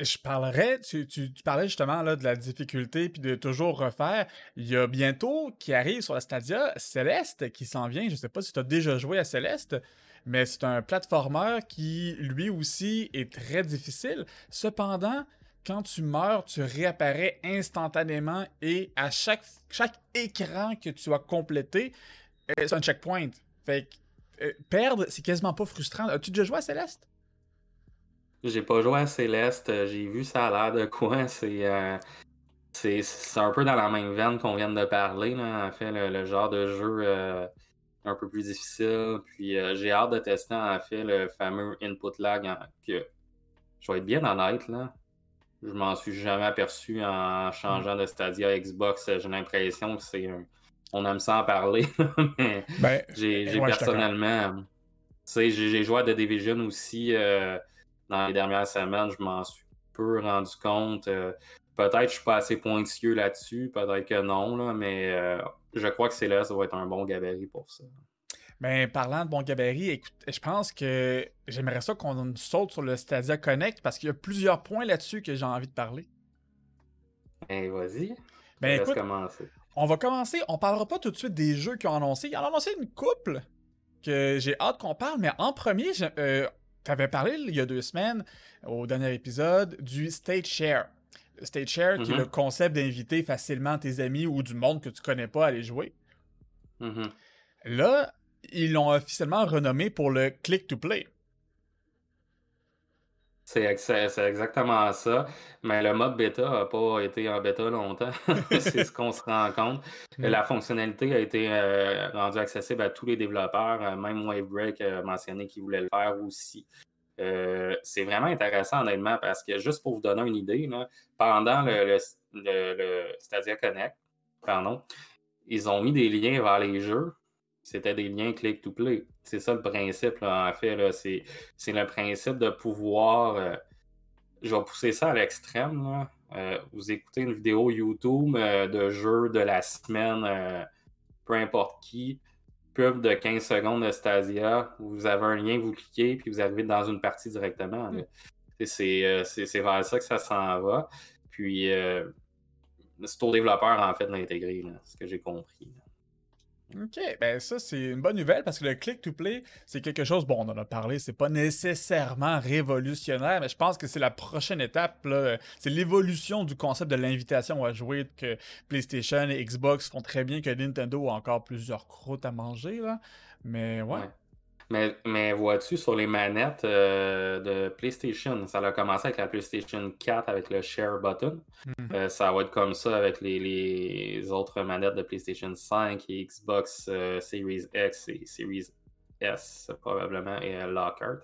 Je parlerais, tu, parlais justement là, de la difficulté puis de toujours refaire. Il y a bientôt qui arrive sur la Stadia Céleste qui s'en vient. Je ne sais pas si tu as déjà joué à Céleste, mais c'est un platformer qui lui aussi est très difficile. Cependant, quand tu meurs, tu réapparais instantanément et à chaque, chaque écran que tu as complété, euh, c'est un checkpoint. Fait que euh, perdre, c'est quasiment pas frustrant. As-tu déjà joué à Céleste? J'ai pas joué à Céleste. J'ai vu ça a l'air de quoi. C'est euh, c'est un peu dans la même veine qu'on vient de parler. Là. En fait, le, genre de jeu un peu plus difficile. Puis j'ai hâte de tester en fait le fameux input lag que je vais être bien honnête là. Je m'en suis jamais aperçu en changeant de Stadia Xbox. J'ai l'impression que c'est. On aime ça en parler, mais ben, j'ai personnellement. J'ai joué à The Division aussi euh, dans les dernières semaines. Je m'en suis peu rendu compte. Euh, peut-être que je suis pas assez pointilleux là-dessus, peut-être que non, là, mais euh, je crois que c'est là, ça va être un bon gabarit pour ça. Ben, parlant de bon gabarit, écoute, je pense que j'aimerais ça qu'on saute sur le Stadia Connect parce qu'il y a plusieurs points là-dessus que j'ai envie de parler. Ben, vas-y. Ben, écoute, on va commencer. On parlera pas tout de suite des jeux qui ont annoncé. Ils ont annoncé une couple que j'ai hâte qu'on parle, mais en premier, euh, tu avais parlé il y a deux semaines, au dernier épisode, du Stage Share. Le Stage Share, qui est le mm-hmm. concept d'inviter facilement tes amis ou du monde que tu connais pas à aller jouer. Mm-hmm. Là, ils l'ont officiellement renommé pour le click-to-play. C'est exactement ça. Mais le mode bêta n'a pas été en bêta longtemps. c'est ce qu'on se rend compte. Mm. La fonctionnalité a été euh, rendue accessible à tous les développeurs. Euh, même Wavebreak a mentionné qu'il voulait le faire aussi. Euh, c'est vraiment intéressant, honnêtement, parce que juste pour vous donner une idée, pendant le, le, Stadia Connect, pardon, ils ont mis des liens vers les jeux c'était des liens click-to-play. C'est ça le principe, en fait. C'est le principe de pouvoir. Euh, je vais pousser ça à l'extrême. Euh, vous écoutez une vidéo YouTube euh, de jeu de la semaine, peu importe qui, pub de 15 secondes de Stadia, vous avez un lien, vous cliquez, puis vous arrivez dans une partie directement. Mm. C'est vers ça que ça s'en va. Puis, c'est au développeur, en fait, d'intégrer, ce que j'ai compris. OK, ben ça, c'est une bonne nouvelle parce que le click-to-play, c'est quelque chose, bon, on en a parlé, c'est pas nécessairement révolutionnaire, mais je pense que c'est la prochaine étape. C'est l'évolution du concept de l'invitation à jouer que PlayStation et Xbox font très bien, que Nintendo a encore plusieurs croûtes à manger. Mais ouais. Mais, mais vois-tu, sur les manettes euh, de PlayStation, ça a commencé avec la PlayStation 4 avec le Share Button. Mhm. Euh, ça va être comme ça avec les, autres manettes de PlayStation 5 et Xbox euh, Series X et Series S, probablement, et Lockhart.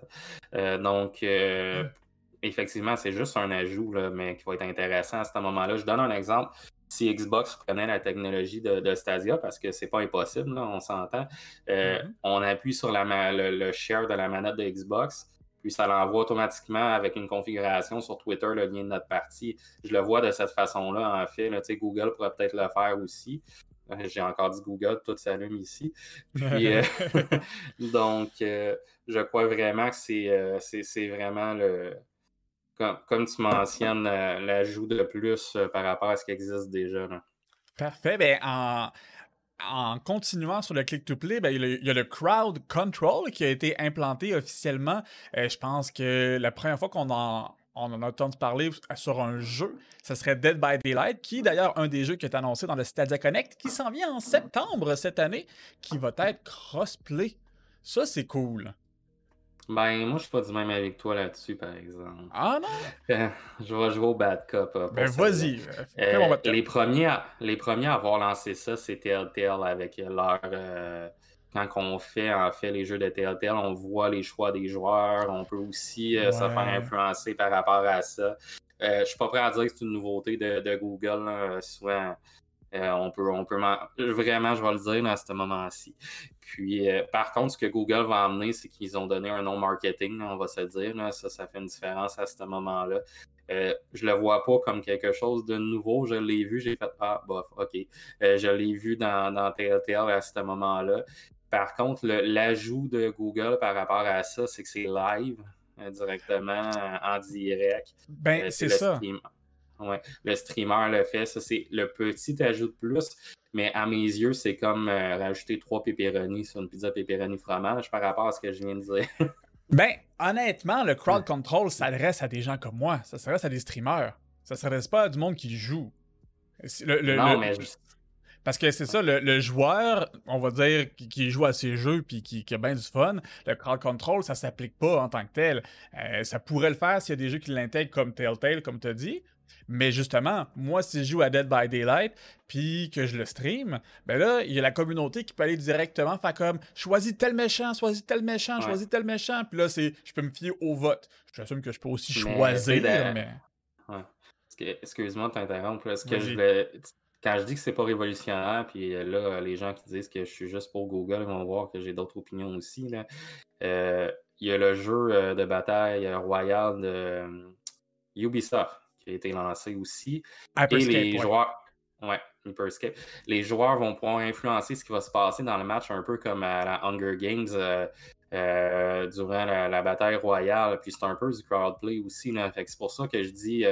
donc, mhm. effectivement, c'est juste un ajout, mais qui va être intéressant à ce moment-là. Je donne un exemple si Xbox prenait la technologie de, Stadia, parce que c'est pas impossible, on s'entend, euh, mm-hmm. on appuie sur la, le, share de la manette de Xbox, puis ça l'envoie automatiquement avec une configuration sur Twitter, le lien de notre partie. Je le vois de cette façon-là, en fait. Google pourrait peut-être le faire aussi. Euh, j'ai encore dit Google, tout s'allume ici. Euh, donc, je crois vraiment que c'est vraiment le, comme, tu mentionnes, l'ajout de plus euh, par rapport à ce qui existe déjà. Parfait. Ben, en, continuant sur le click-to-play, ben, il, y a le crowd control qui a été implanté officiellement. Euh, je pense que la première fois qu'on en, on a entendu parler sur un jeu, ce serait Dead by Daylight, qui est d'ailleurs un des jeux qui est annoncé dans le Stadia Connect, qui s'en vient en septembre cette année, qui va être crossplay. Ça, c'est cool. Ben, moi, je suis pas du même avec toi là-dessus, par exemple. Ah non? je vais jouer au Bad Cop. ben, vas-y. Euh, les, premiers à, les premiers à avoir lancé ça, c'est Telltale avec leur. Euh, quand on fait, en fait, les jeux de Telltale, on voit les choix des joueurs. On peut aussi euh, se faire influencer par rapport à ça. je suis pas prêt à dire que c'est une nouveauté de, Google. Souvent, on peut, on peut vraiment, je vais le dire, à ce moment-ci. Puis, par contre, ce que Google va amener, c'est qu'ils ont donné un nom marketing, on va se dire. Ça, ça fait une différence à ce moment-là. Euh, je le vois pas comme quelque chose de nouveau. Je l'ai vu, j'ai fait Ah, bof, OK. je l'ai vu dans, dans TLTL à ce moment-là. Par contre, l'ajout de Google par rapport à ça, c'est que c'est live euh, directement en direct. Ben, euh, c'est ça. Ouais, le streamer le fait. Ça, c'est le petit ajout de plus. Mais à mes yeux, c'est comme euh, rajouter trois pepperoni sur une pizza pepperoni fromage par rapport à ce que je viens de dire. ben, honnêtement, le crowd control s'adresse à des gens comme moi. Ça s'adresse à des streamers. Ça s'adresse pas à du monde qui joue. non, mais parce que c'est ça, le, joueur, on va dire, qui, joue à ces jeux puis qui, a bien du fun, le crowd control, ça s'applique pas en tant que tel. Euh, ça pourrait le faire s'il y a des jeux qui l'intègrent comme Telltale, comme tu as dit. Mais justement, moi, si je joue à Dead by Daylight, puis que je le stream, ben là, il y a la communauté qui peut aller directement faire comme choisis tel méchant, choisis tel méchant, choisis tel méchant. Puis là, c'est je peux me fier au vote. Je t'assume que je peux aussi choisir, mais. Ouais. Excuse-moi de t'interrompre. Est-ce que je quand je dis que c'est pas révolutionnaire, puis euh, là, les gens qui disent que je suis juste pour Google vont voir que j'ai d'autres opinions aussi. Là. Euh, il y a le jeu euh, de bataille royal de Ubisoft qui a été lancé aussi. et les joueurs. Ouais, Hyperscape. Les joueurs vont pouvoir influencer ce qui va se passer dans le match, un peu comme à la Hunger Games durant la, bataille royale. Puis c'est un peu du crowdplay aussi. Là. c'est pour ça que je dis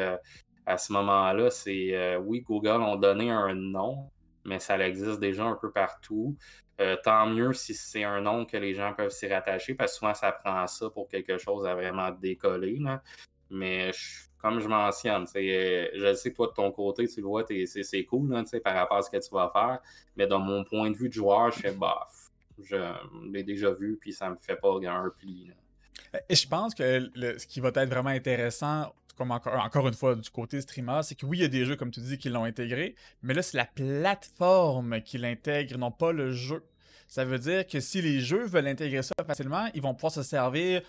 à ce moment-là, c'est euh, oui, Google ont donné un nom, mais ça existe déjà un peu partout. Euh, tant mieux si c'est un nom que les gens peuvent s'y rattacher, parce que souvent ça prend ça pour quelque chose à vraiment décoller. Mais comme je mentionne, euh, je sais que toi de ton côté, tu vois, c'est cool par rapport à ce que tu vas faire. Mais dans mon point de vue de joueur, je fais bof. Je l'ai déjà vu, puis ça me fait pas un pli. Et je pense que ce qui va être vraiment intéressant comme encore, une fois du côté streamer, c'est que oui, il y a des jeux, comme tu dis, qui l'ont intégré, mais là, c'est la plateforme qui l'intègre, non pas le jeu. Ça veut dire que si les jeux veulent intégrer ça facilement, ils vont pouvoir se servir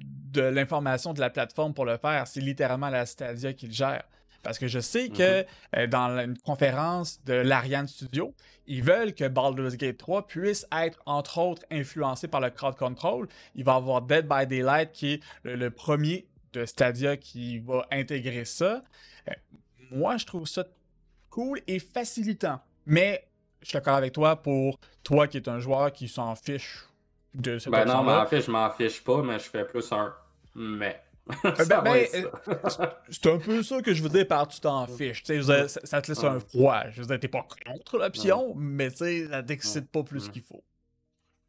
de l'information de la plateforme pour le faire. C'est littéralement la Stadia qui le gère. Parce que je sais que mhm. euh, dans une conférence de l'Ariane Studio, ils veulent que Baldur's Gate 3 puisse être, entre autres, influencé par le crowd control. Il va avoir Dead by Daylight, qui est le premier de Stadia qui va intégrer ça. Euh, moi, je trouve ça cool et facilitant. Mais je suis d'accord avec toi pour toi qui es un joueur qui s'en fiche de cette Ben non, mais en fait, je m'en fiche pas, mais je fais plus un mais. Euh, ben, ben, euh, c'est un peu ça que je veux dire par tu t'en fiches. Ça, ça, te laisse un froid. Je veux dire, t'es pas contre l'option, mais ça t'excite pas plus qu'il faut.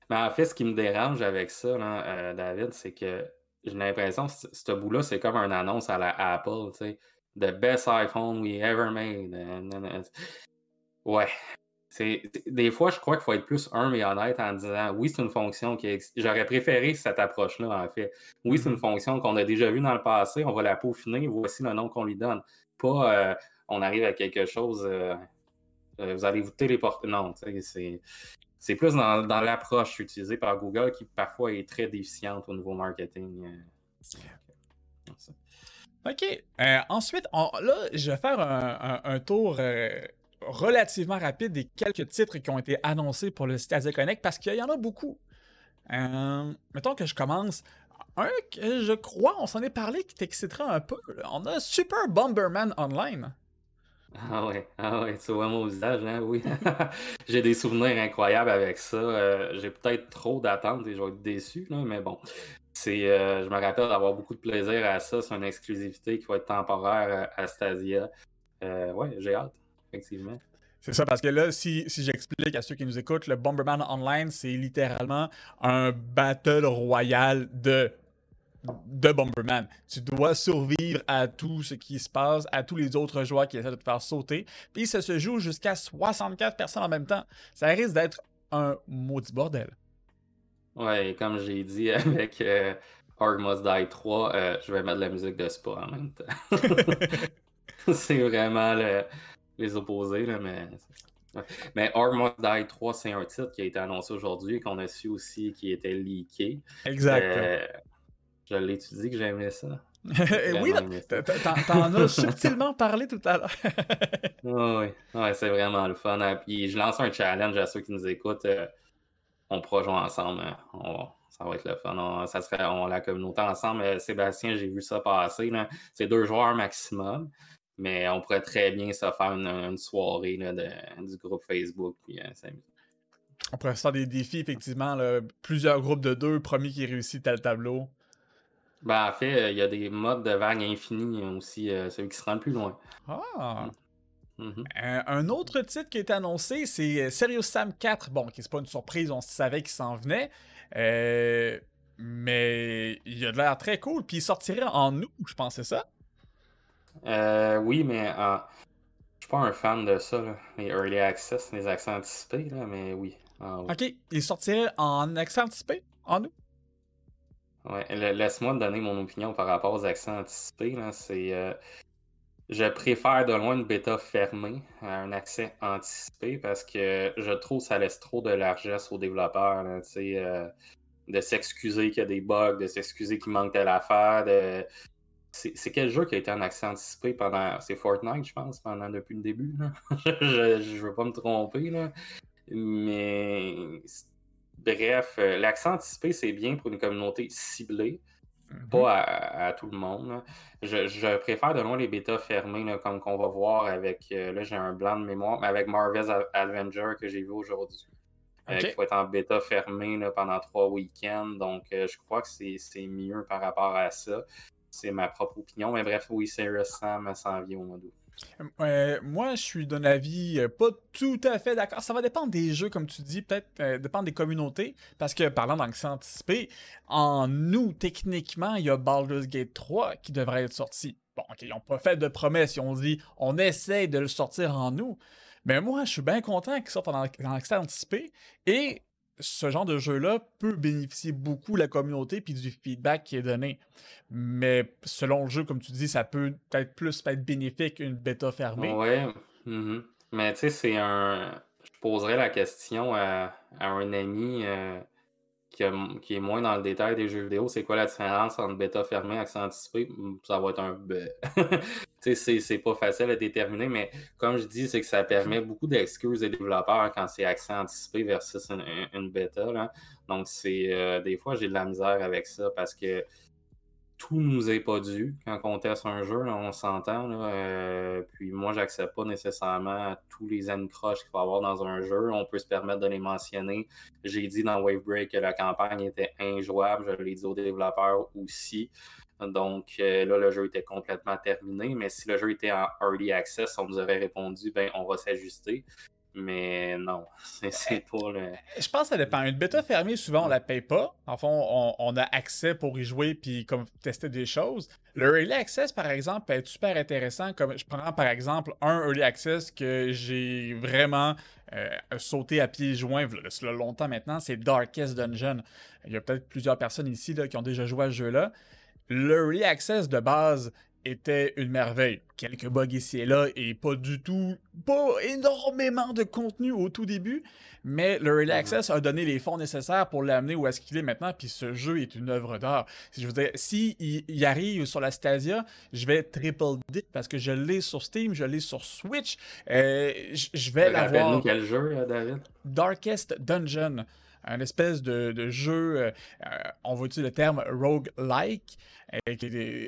Mais en fait, ce qui me dérange avec ça, là, David, c'est que j'ai l'impression que ce bout-là, c'est comme une annonce à la Apple, tu sais. The best iPhone we ever made. Ouais. Des fois, je crois qu'il faut être plus humble et honnête en disant oui, c'est une fonction qui J'aurais préféré cette approche-là, en fait. Oui, c'est une mm-hmm. fonction qu'on a déjà vue dans le passé, on va la peaufiner, voici le nom qu'on lui donne. Pas euh, on arrive à quelque chose, euh, euh, vous allez vous téléporter. Non, c'est c'est plus dans, l'approche utilisée par Google qui parfois est très déficiente au niveau marketing. OK. Euh, ensuite, là, je vais faire un, tour euh, relativement rapide des quelques titres qui ont été annoncés pour le Stadia Connect parce qu'il y en a beaucoup. mettons que je commence. Un que je crois, on s'en est parlé, qui t'excitera un peu. On a Super Bomberman Online. Ah ouais, ah ouais, tu vois mon visage, hein, oui. j'ai des souvenirs incroyables avec ça. Euh, j'ai peut-être trop d'attentes et je vais être déçu, là, mais bon. Euh, je me rappelle d'avoir beaucoup de plaisir à ça. C'est une exclusivité qui va être temporaire à Stadia. Euh, ouais, j'ai hâte, effectivement. C'est ça, parce que là, si, si j'explique à ceux qui nous écoutent, le Bomberman Online, c'est littéralement un battle royal de de Bomberman. Tu dois survivre à tout ce qui se passe, à tous les autres joueurs qui essaient de te faire sauter. Puis ça se joue jusqu'à 64 personnes en même temps. Ça risque d'être un maudit bordel. Ouais, comme j'ai dit avec euh, Must Die 3, euh, je vais mettre de la musique de Spa en même temps. c'est vraiment les opposés, là, mais. Mais Ark Must Die 3, c'est un titre qui a été annoncé aujourd'hui et qu'on a su aussi qui était leaké. Exact. Euh, je l'ai-tu dit que j'aimais ça? oui, t'en as subtilement parlé tout à l'heure. oui, ouais, c'est vraiment le fun. Hein. Puis je lance un challenge à ceux qui nous écoutent. Euh, on pourra jouer ensemble. Hein. ça va être le fun. ça serait on, la communauté ensemble. Euh, Sébastien, j'ai vu ça passer. C'est deux joueurs maximum. Mais on pourrait très bien se faire une, soirée du groupe Facebook. Puis, euh, on pourrait se faire des défis, effectivement. plusieurs groupes de deux, premier qui réussit tel tableau. Ben, en fait, euh, il y a des modes de vague infinie aussi, euh, celui qui se rend le plus loin. Ah! Mm. Mm-hmm. Euh, un autre titre qui a été annoncé, c'est Serious Sam 4. Bon, qui c'est pas une surprise, on savait qu'il s'en venait. mais il a l'air très cool. Puis il sortirait en août, je pensais ça? Oui, mais je suis pas un fan de ça, les Early Access, les accès anticipés, là, mais oui. Ok, il sortirait en accès anticipé en août. Ouais, laisse-moi donner mon opinion par rapport aux accès anticipés. C'est, euh, je préfère de loin une bêta fermée à un accès anticipé parce que je trouve que ça laisse trop de largesse aux développeurs. Euh, de s'excuser qu'il y a des bugs, de s'excuser qu'il manque telle affaire. De... C'est, quel jeu qui a été en accès anticipé pendant. C'est Fortnite, je pense, pendant depuis le début. je, je veux pas me tromper. Là. Mais Bref, euh, l'accent anticipé, c'est bien pour une communauté ciblée, mhm. pas à, tout le monde. Je, préfère de loin les bêtas fermés, comme qu'on va voir avec, euh, là j'ai un blanc de mémoire, mais avec Marvel's Avenger que j'ai vu aujourd'hui. Euh, il faut être en bêta fermé pendant trois week-ends. Donc, je crois que c'est mieux par rapport à ça. C'est ma propre opinion. Mais bref, oui, Serious Sam s'en vient au mois d'août. Euh, moi, je suis d'un avis euh, pas tout à fait d'accord. Ça va dépendre des jeux, comme tu dis, peut-être euh, dépendre des communautés. Parce que, parlant d'anxiété anticipé, en nous, techniquement, il y a Baldur's Gate 3 qui devrait être sorti. Bon, ils n'ont pas fait de promesses. Ils ont dit, on essaye de le sortir en nous. Mais moi, je suis bien content qu'il sorte en, en accès anticipé. Et ce genre de jeu-là peut bénéficier beaucoup de la communauté puis du feedback qui est donné. Mais selon le jeu, comme tu dis, ça peut peut-être plus être bénéfique qu'une bêta fermée. Ouais. Mm-hmm. Mais tu sais, c'est un. Je poserais la question à, un ami euh, qui, est moins dans le détail des jeux vidéo, c'est quoi la différence entre bêta fermée et accès anticipé? Ça va être un c'est pas facile à déterminer, mais comme je dis, c'est que ça permet beaucoup d'excuses des développeurs quand c'est accès anticipé versus une, bêta. Donc, c'est euh, des fois, j'ai de la misère avec ça parce que tout nous est pas dû quand on teste un jeu, on s'entend. Euh, puis moi, j'accepte pas nécessairement tous les croches qu'il faut avoir dans un jeu. On peut se permettre de les mentionner. J'ai dit dans Wavebreak que la campagne était injouable. Je l'ai dit aux développeurs aussi. Donc euh, là, le jeu était complètement terminé. Mais si le jeu était en early access, on nous aurait répondu ben on va s'ajuster. Mais non, c'est pour le. Je pense que ça dépend. Une bêta fermée, souvent, on la paye pas. En fond, on, a accès pour y jouer puis comme tester des choses. Le Early Access, par exemple, peut être super intéressant. Comme je prends par exemple un Early Access que j'ai vraiment euh, sauté à pieds joints le longtemps maintenant, c'est Darkest Dungeon. Il y a peut-être plusieurs personnes ici là, qui ont déjà joué à ce jeu-là. Le Early Access de base, était une merveille. Quelques bugs ici et là et pas du tout, pas énormément de contenu au tout début, mais le Early Access a donné les fonds nécessaires pour l'amener où est-ce qu'il est maintenant, puis ce jeu est une œuvre d'art. Je veux dire, si il, arrive sur la Stadia, je vais triple dip parce que je l'ai sur Steam, je l'ai sur Switch, euh, je vais l'avoir. quel jeu, euh, David? Darkest Dungeon un espèce de, jeu, euh, on va utiliser le terme roguelike,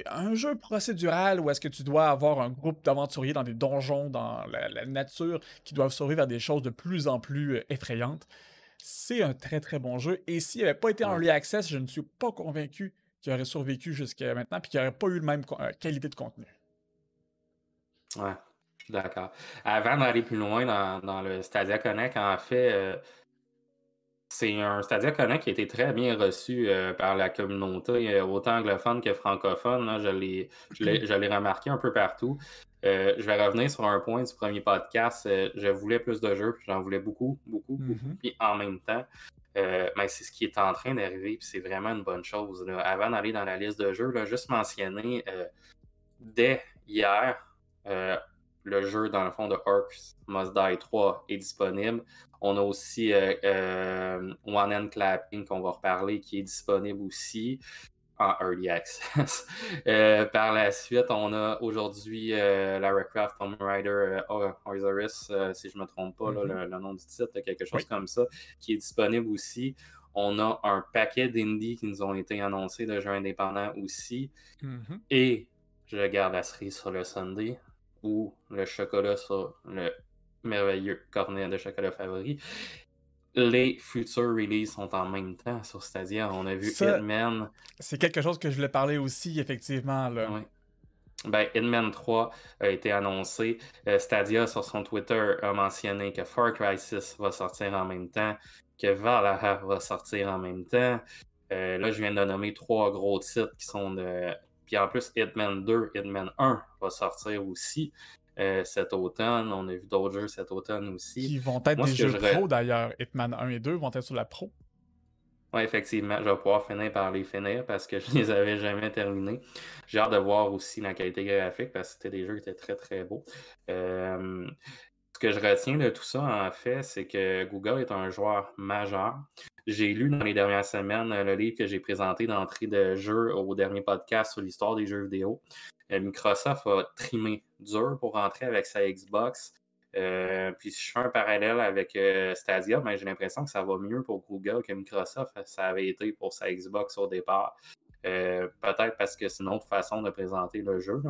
un jeu procédural où est-ce que tu dois avoir un groupe d'aventuriers dans des donjons, dans la, nature, qui doivent survivre à des choses de plus en plus euh, effrayantes. C'est un très très bon jeu. Et s'il n'avait pas été en early access, je ne suis pas convaincu qu'il aurait survécu jusqu'à maintenant puis qu'il n'aurait pas eu la même euh, qualité de contenu. Ouais, d'accord. Avant d'aller plus loin dans, le Stadia Connect, en fait, euh, c'est un Stadia Connect qui a été très bien reçu euh, par la communauté, euh, autant anglophone que francophone. je l'ai remarqué un peu partout. Euh, je vais revenir sur un point du premier podcast. je voulais plus de jeux, j'en voulais beaucoup, beaucoup, beaucoup. Mm-hmm. Puis en même temps, mais c'est ce qui est en train d'arriver, puis c'est vraiment une bonne chose. Avant d'aller dans la liste de jeux, là, juste mentionner dès hier, le jeu, dans le fond, de Orcs Must Die 3 est disponible. On a aussi euh, euh, One Hand Clapping qu'on va reparler qui est disponible aussi. en early access. Euh, par la suite, on a aujourd'hui euh, Lara Croft Tomb Raider Osiris, si je ne me trompe pas, mm-hmm. le, nom du titre, quelque chose comme ça, qui est disponible aussi. On a un paquet d'indies qui nous ont été annoncés de jeux indépendants aussi. Mm-hmm. Et je garde la cerise sur le Sunday ou le chocolat sur le merveilleux cornet de chocolat favori les futurs releases sont en même temps sur Stadia. On a vu Hitman. C'est quelque chose que je voulais parler aussi, effectivement. Là. Ben, Hitman 3 a été annoncé. Euh, Stadia, sur son Twitter, a mentionné que Far Cry 6 va sortir en même temps, que Valhalla va sortir en même temps. Euh, là, je viens de nommer trois gros titres qui sont de. Puis en plus, Hitman 2, Hitman 1 va sortir aussi. Euh, cet automne. On a vu d'autres jeux cet automne aussi. Qui vont être des jeux pro d'ailleurs. Hitman 1 et 2 vont être sur la pro. Oui, effectivement, je vais pouvoir finir par les finir parce que je ne les avais jamais terminés. J'ai hâte de voir aussi la qualité graphique parce que c'était des jeux qui étaient très très beaux. Euh, ce que je retiens de tout ça, en fait, c'est que Google est un joueur majeur. J'ai lu dans les dernières semaines le livre que j'ai présenté d'entrée de jeu au dernier podcast sur l'histoire des jeux vidéo. Euh, Microsoft a trimé dur pour rentrer avec sa Xbox. Euh, puis si je fais un parallèle avec euh, Stadia, ben, j'ai l'impression que ça va mieux pour Google que Microsoft, ça avait été pour sa Xbox au départ. peut-être parce que c'est une autre façon de présenter le jeu.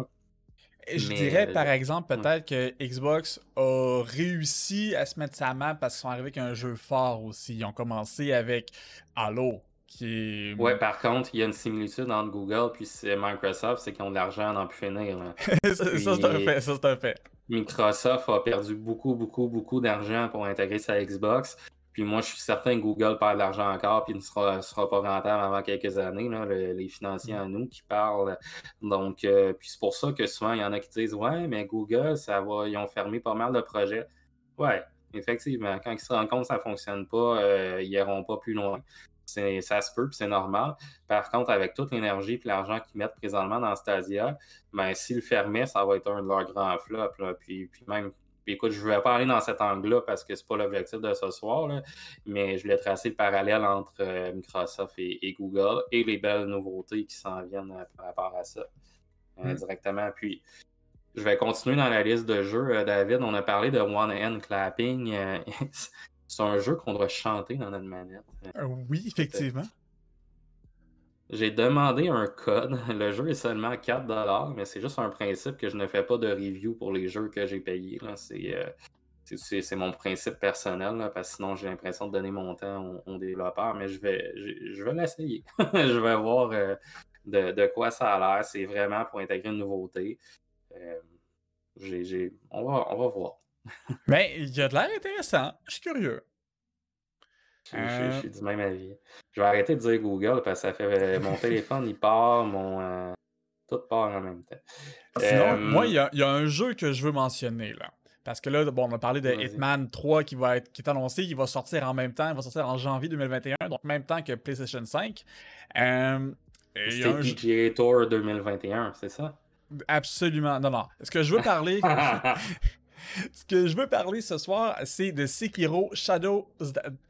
Je dirais par exemple peut-être que Xbox a réussi à se mettre sa main parce qu'ils sont arrivés avec un jeu fort aussi. Ils ont commencé avec Halo, qui Ouais, par contre, il y a une similitude entre Google et Microsoft, c'est qu'ils ont de l'argent à n'en plus finir. ça, c'est un fait, ça, c'est un fait. Microsoft a perdu beaucoup, beaucoup, beaucoup d'argent pour intégrer sa Xbox. Puis moi, je suis certain que Google perd de l'argent encore, puis ne sera, pas rentable avant quelques années, les financiers à nous qui parlent. Donc, euh, puis c'est pour ça que souvent, il y en a qui disent Ouais, mais Google, ça va, ils ont fermé pas mal de projets. Ouais, effectivement, quand ils se rendent compte que ça ne fonctionne pas, euh, ils n'iront pas plus loin ça se peut, puis c'est normal. Par contre, avec toute l'énergie et l'argent qu'ils mettent présentement dans Stadia, ben, s'ils le fermaient, ça va être un de leurs grands flops. Puis même, écoute, je ne vais pas aller dans cet angle-là parce que ce n'est pas l'objectif de ce soir, mais je voulais tracer le parallèle entre euh, Microsoft et, Google et les belles nouveautés qui s'en viennent euh, par rapport à ça euh, mm. directement. Puis, je vais continuer dans la liste de jeux. David, on a parlé de One Hand Clapping. C'est un jeu qu'on doit chanter dans notre manette. Oui, effectivement. J'ai demandé un code. Le jeu est seulement 4$, mais c'est juste un principe que je ne fais pas de review pour les jeux que j'ai payés. Euh, c'est mon principe personnel, parce que sinon j'ai l'impression de donner mon temps aux, développeurs, mais je vais, je, vais l'essayer. je vais voir euh, de, quoi ça a l'air. C'est vraiment pour intégrer une nouveauté. on, va, on va voir. Ben, il a de l'air intéressant. Je suis curieux. Je, suis du même avis. Je vais arrêter de dire Google parce que ça fait euh, mon téléphone, il part, mon. Euh, tout part en même temps. Sinon, moi, il y, a, un jeu que je veux mentionner là. Parce que là, bon, on a parlé de Hitman 3 qui va être qui est annoncé, il va sortir en même temps, il va sortir en janvier 2021, donc même temps que PlayStation 5. Euh, C'était PGA Tour 2021, c'est ça? Absolument. Non, non. Ce que je veux parler. Ce que je veux parler ce soir, c'est de Sekiro Shadow,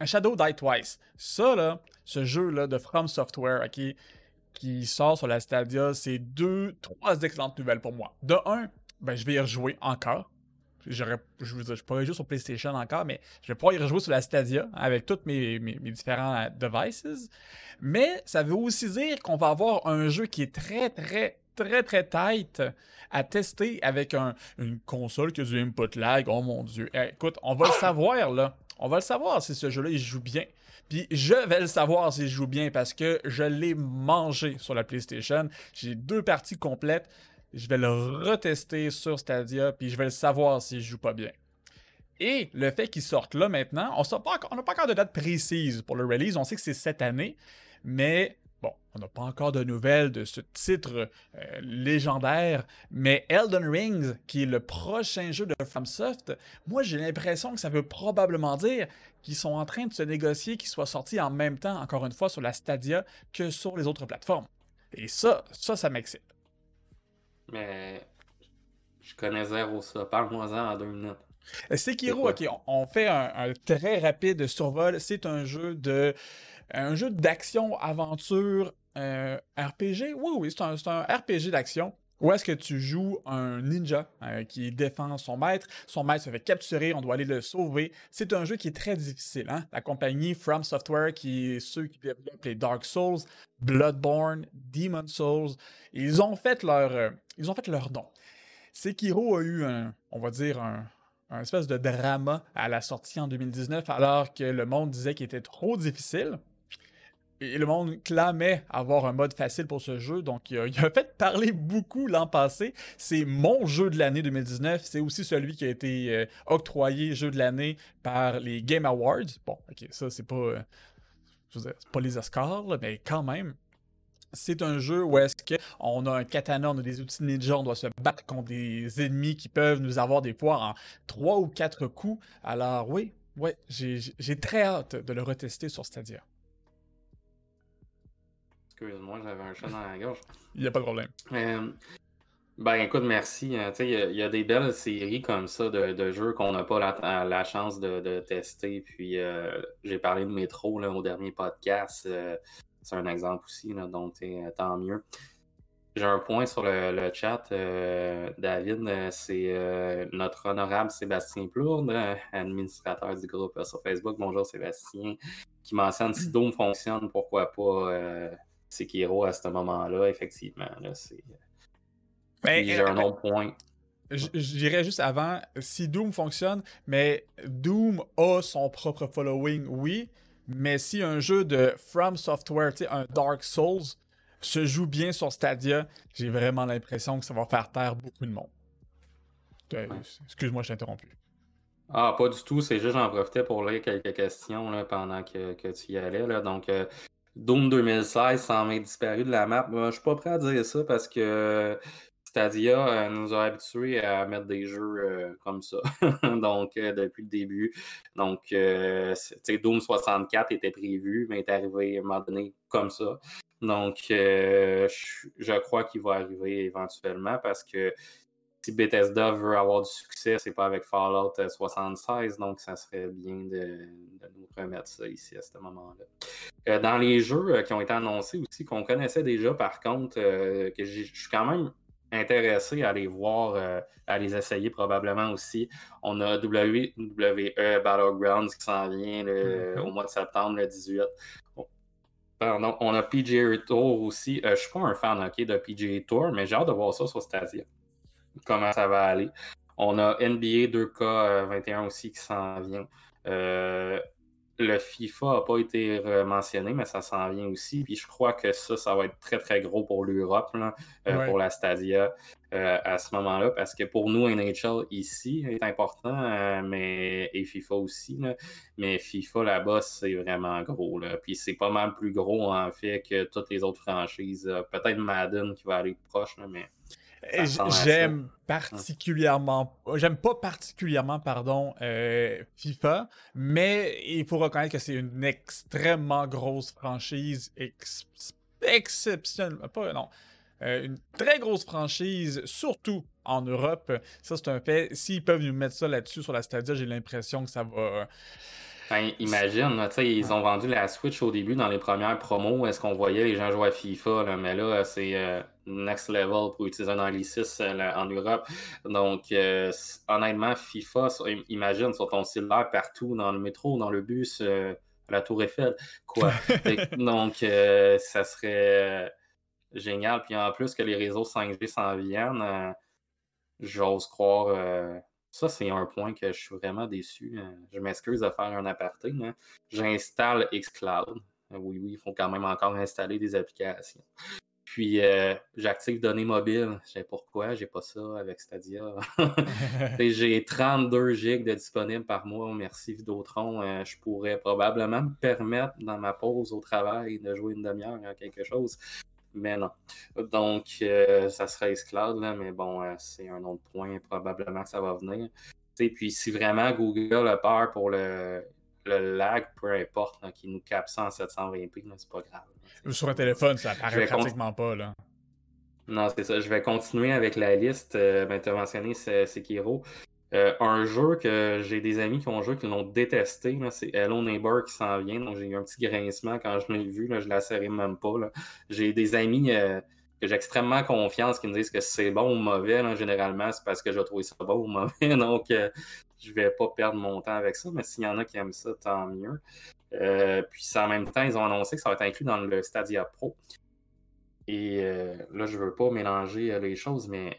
Shadow Die Twice. Ça, là, ce jeu-là de From Software, qui sort sur la Stadia, c'est deux, trois excellentes nouvelles pour moi. De un, ben, je vais y rejouer encore. Je, je pourrais jouer sur PlayStation encore, mais je vais pouvoir y rejouer sur la Stadia avec tous mes, différents devices. Mais ça veut aussi dire qu'on va avoir un jeu qui est très, très, très, très tight à tester avec une console qui a du input lag. Oh mon Dieu. Eh, écoute, on va le savoir, là. On va le savoir si ce jeu-là, il joue bien. Puis je vais le savoir s'il joue bien parce que je l'ai mangé sur la PlayStation. J'ai deux parties complètes. Je vais le retester sur Stadia, puis je vais le savoir s'il joue pas bien. Et le fait qu'il sorte là maintenant, on n'a pas, encore de date précise pour le release. On sait que c'est cette année, mais Bon, on n'a pas encore de nouvelles de ce titre euh, légendaire, mais Elden Rings, qui est le prochain jeu de FromSoft, moi j'ai l'impression que ça veut probablement dire qu'ils sont en train de se négocier qu'il soit sorti en même temps, encore une fois, sur la Stadia que sur les autres plateformes. Et ça, ça, ça m'excite. Mais je connais zéro ça. Parle-moi-en en deux minutes. Euh, Sekiro, ok, on, fait un très rapide survol. C'est un jeu de un jeu d'action-aventure RPG. Oui, oui, c'est un, RPG d'action. Où est-ce que tu joues un ninja euh, qui défend son maître? Son maître se fait capturer, on doit aller le sauver. C'est un jeu qui est très difficile. Hein? La compagnie From Software, qui est ceux qui développent les Dark Souls, Bloodborne, Demon Souls, ils ont fait leur, euh, ils ont don. Sekiro a eu un, on va dire, un, un espèce de drama à la sortie en 2019, alors que le monde disait qu'il était trop difficile. Et le monde clamait avoir un mode facile pour ce jeu, donc il a, fait parler beaucoup l'an passé. C'est mon jeu de l'année 2019. C'est aussi celui qui a été euh, octroyé jeu de l'année par les Game Awards. Bon, ok, ça c'est pas, euh, pas les Oscars, mais quand même. C'est un jeu où est-ce qu'on a un katana, on a des outils ninja, on doit se battre contre des ennemis qui peuvent nous avoir des fois en trois ou quatre coups. Alors oui, ouais, j'ai très hâte de le retester sur Stadia. Excuse-moi, j'avais un chat dans la gorge. Il n'y a pas de problème. Euh, ben écoute, merci. Hein. Il y, a des belles séries comme ça de, jeux qu'on n'a pas la, chance de, tester. Puis euh, j'ai parlé de Métro là, au dernier podcast. Euh, c'est un exemple aussi, là, donc tant mieux. J'ai un point sur le, chat, David. c'est notre honorable Sébastien Plourde, administrateur du groupe sur Facebook. Bonjour Sébastien, qui mentionne si Dome fonctionne, pourquoi pas Sekiro à ce moment-là, effectivement. c'est... Ben, j'ai un euh, autre point. Je dirais juste avant, si Doom fonctionne, mais Doom a son propre following, oui, mais si un jeu de From Software, un Dark Souls, se joue bien sur Stadia, j'ai vraiment l'impression que ça va faire taire beaucoup de monde. Euh, excuse-moi, je t'ai interrompu. Ah, pas du tout. C'est juste j'en profitais pour lire quelques questions là, pendant que, tu y allais. Là. Donc, euh, Doom 2016 s'en est disparu de la map. Moi, je suis pas prêt à dire ça parce que Stadia euh, nous a habitués à mettre des jeux euh, comme ça. Donc, euh, depuis le début. Donc, Doom 64 était prévu, mais est arrivé à un moment donné comme ça. Donc, je crois qu'il va arriver éventuellement parce que si Bethesda veut avoir du succès, c'est pas avec Fallout 76, donc ça serait bien de, nous remettre ça ici à ce moment-là. Euh, dans les jeux euh, qui ont été annoncés aussi, qu'on connaissait déjà par contre, euh, que je suis quand même intéressé à les voir, à les essayer probablement aussi. On a WWE Battlegrounds qui s'en vient mm-hmm. au mois de septembre, le 18. Pardon, on a PGA Tour aussi. je suis pas un fan de PGA Tour, mais j'ai hâte de voir ça sur Stadia comment ça va aller. On a NBA 2K21 aussi qui s'en vient. Euh, le FIFA n'a pas été mentionné, mais ça s'en vient aussi. Puis je crois que ça, ça va être très, très gros pour l'Europe, euh, pour la Stadia euh, à ce moment-là. Parce que pour nous, NHL ici est important, mais et FIFA aussi. mais FIFA là-bas, c'est vraiment gros. Là. Puis c'est pas mal plus gros en fait que toutes les autres franchises. Peut-être Madden qui va aller proche, mais J'aime particulièrement, j'aime pas particulièrement, pardon, euh, FIFA, mais il faut reconnaître que c'est une extrêmement grosse franchise, exceptionnelle, pas, non, euh, une très grosse franchise, surtout en Europe. Ça, c'est un fait. S'ils peuvent nous mettre ça là-dessus sur la Stadia, j'ai l'impression que ça va ben, imagine, ils ont vendu la Switch au début dans les premières promos. Est-ce qu'on voyait les gens jouer à FIFA? Mais là, c'est euh, next level pour utiliser un anglicisme euh, en Europe. Donc, euh, honnêtement, FIFA, imagine sur ton cellulaire partout, dans le métro, dans le bus, à la Tour Eiffel. Quoi. donc, ça serait génial. Puis en plus que les réseaux 5G s'en viennent, j'ose croire ça, c'est un point que je suis vraiment déçu. Hein. Je m'excuse de faire un aparté. J'installe Xcloud. Euh, oui, oui, il faut quand même encore installer des applications. Puis euh, j'active données mobiles. Je sais pourquoi, j'ai pas ça avec Stadia? j'ai 32 gigs de disponibles par mois. Merci Vidotron. Euh, je pourrais probablement me permettre dans ma pause au travail de jouer une demi-heure à quelque chose mais non. Donc, euh, ça serait Xcloud, là, mais bon, euh, c'est un autre point, probablement que ça va venir. Et puis, si vraiment Google a peur pour le, lag, peu importe, qui nous capte ça en 720p, c'est pas grave. Sur un téléphone, ça apparaît pratiquement pas. Là. Non, c'est ça. Je vais continuer avec la liste. Euh, ben, tu as mentionné Sekiro. Euh, un jeu que j'ai des amis qui ont joué qui l'ont détesté, c'est Hello Neighbor qui s'en vient. Donc j'ai eu un petit grincement quand je l'ai vu. Là, je ne la même pas. J'ai des amis euh, que j'ai extrêmement confiance qui me disent que c'est bon ou mauvais. généralement, c'est parce que j'ai trouvé ça bon ou mauvais. Donc je ne vais pas perdre mon temps avec ça. Mais s'il y en a qui aiment ça, tant mieux. puis en même temps, ils ont annoncé que ça va être inclus dans le Stadia Pro. Et là, je ne veux pas mélanger les choses, mais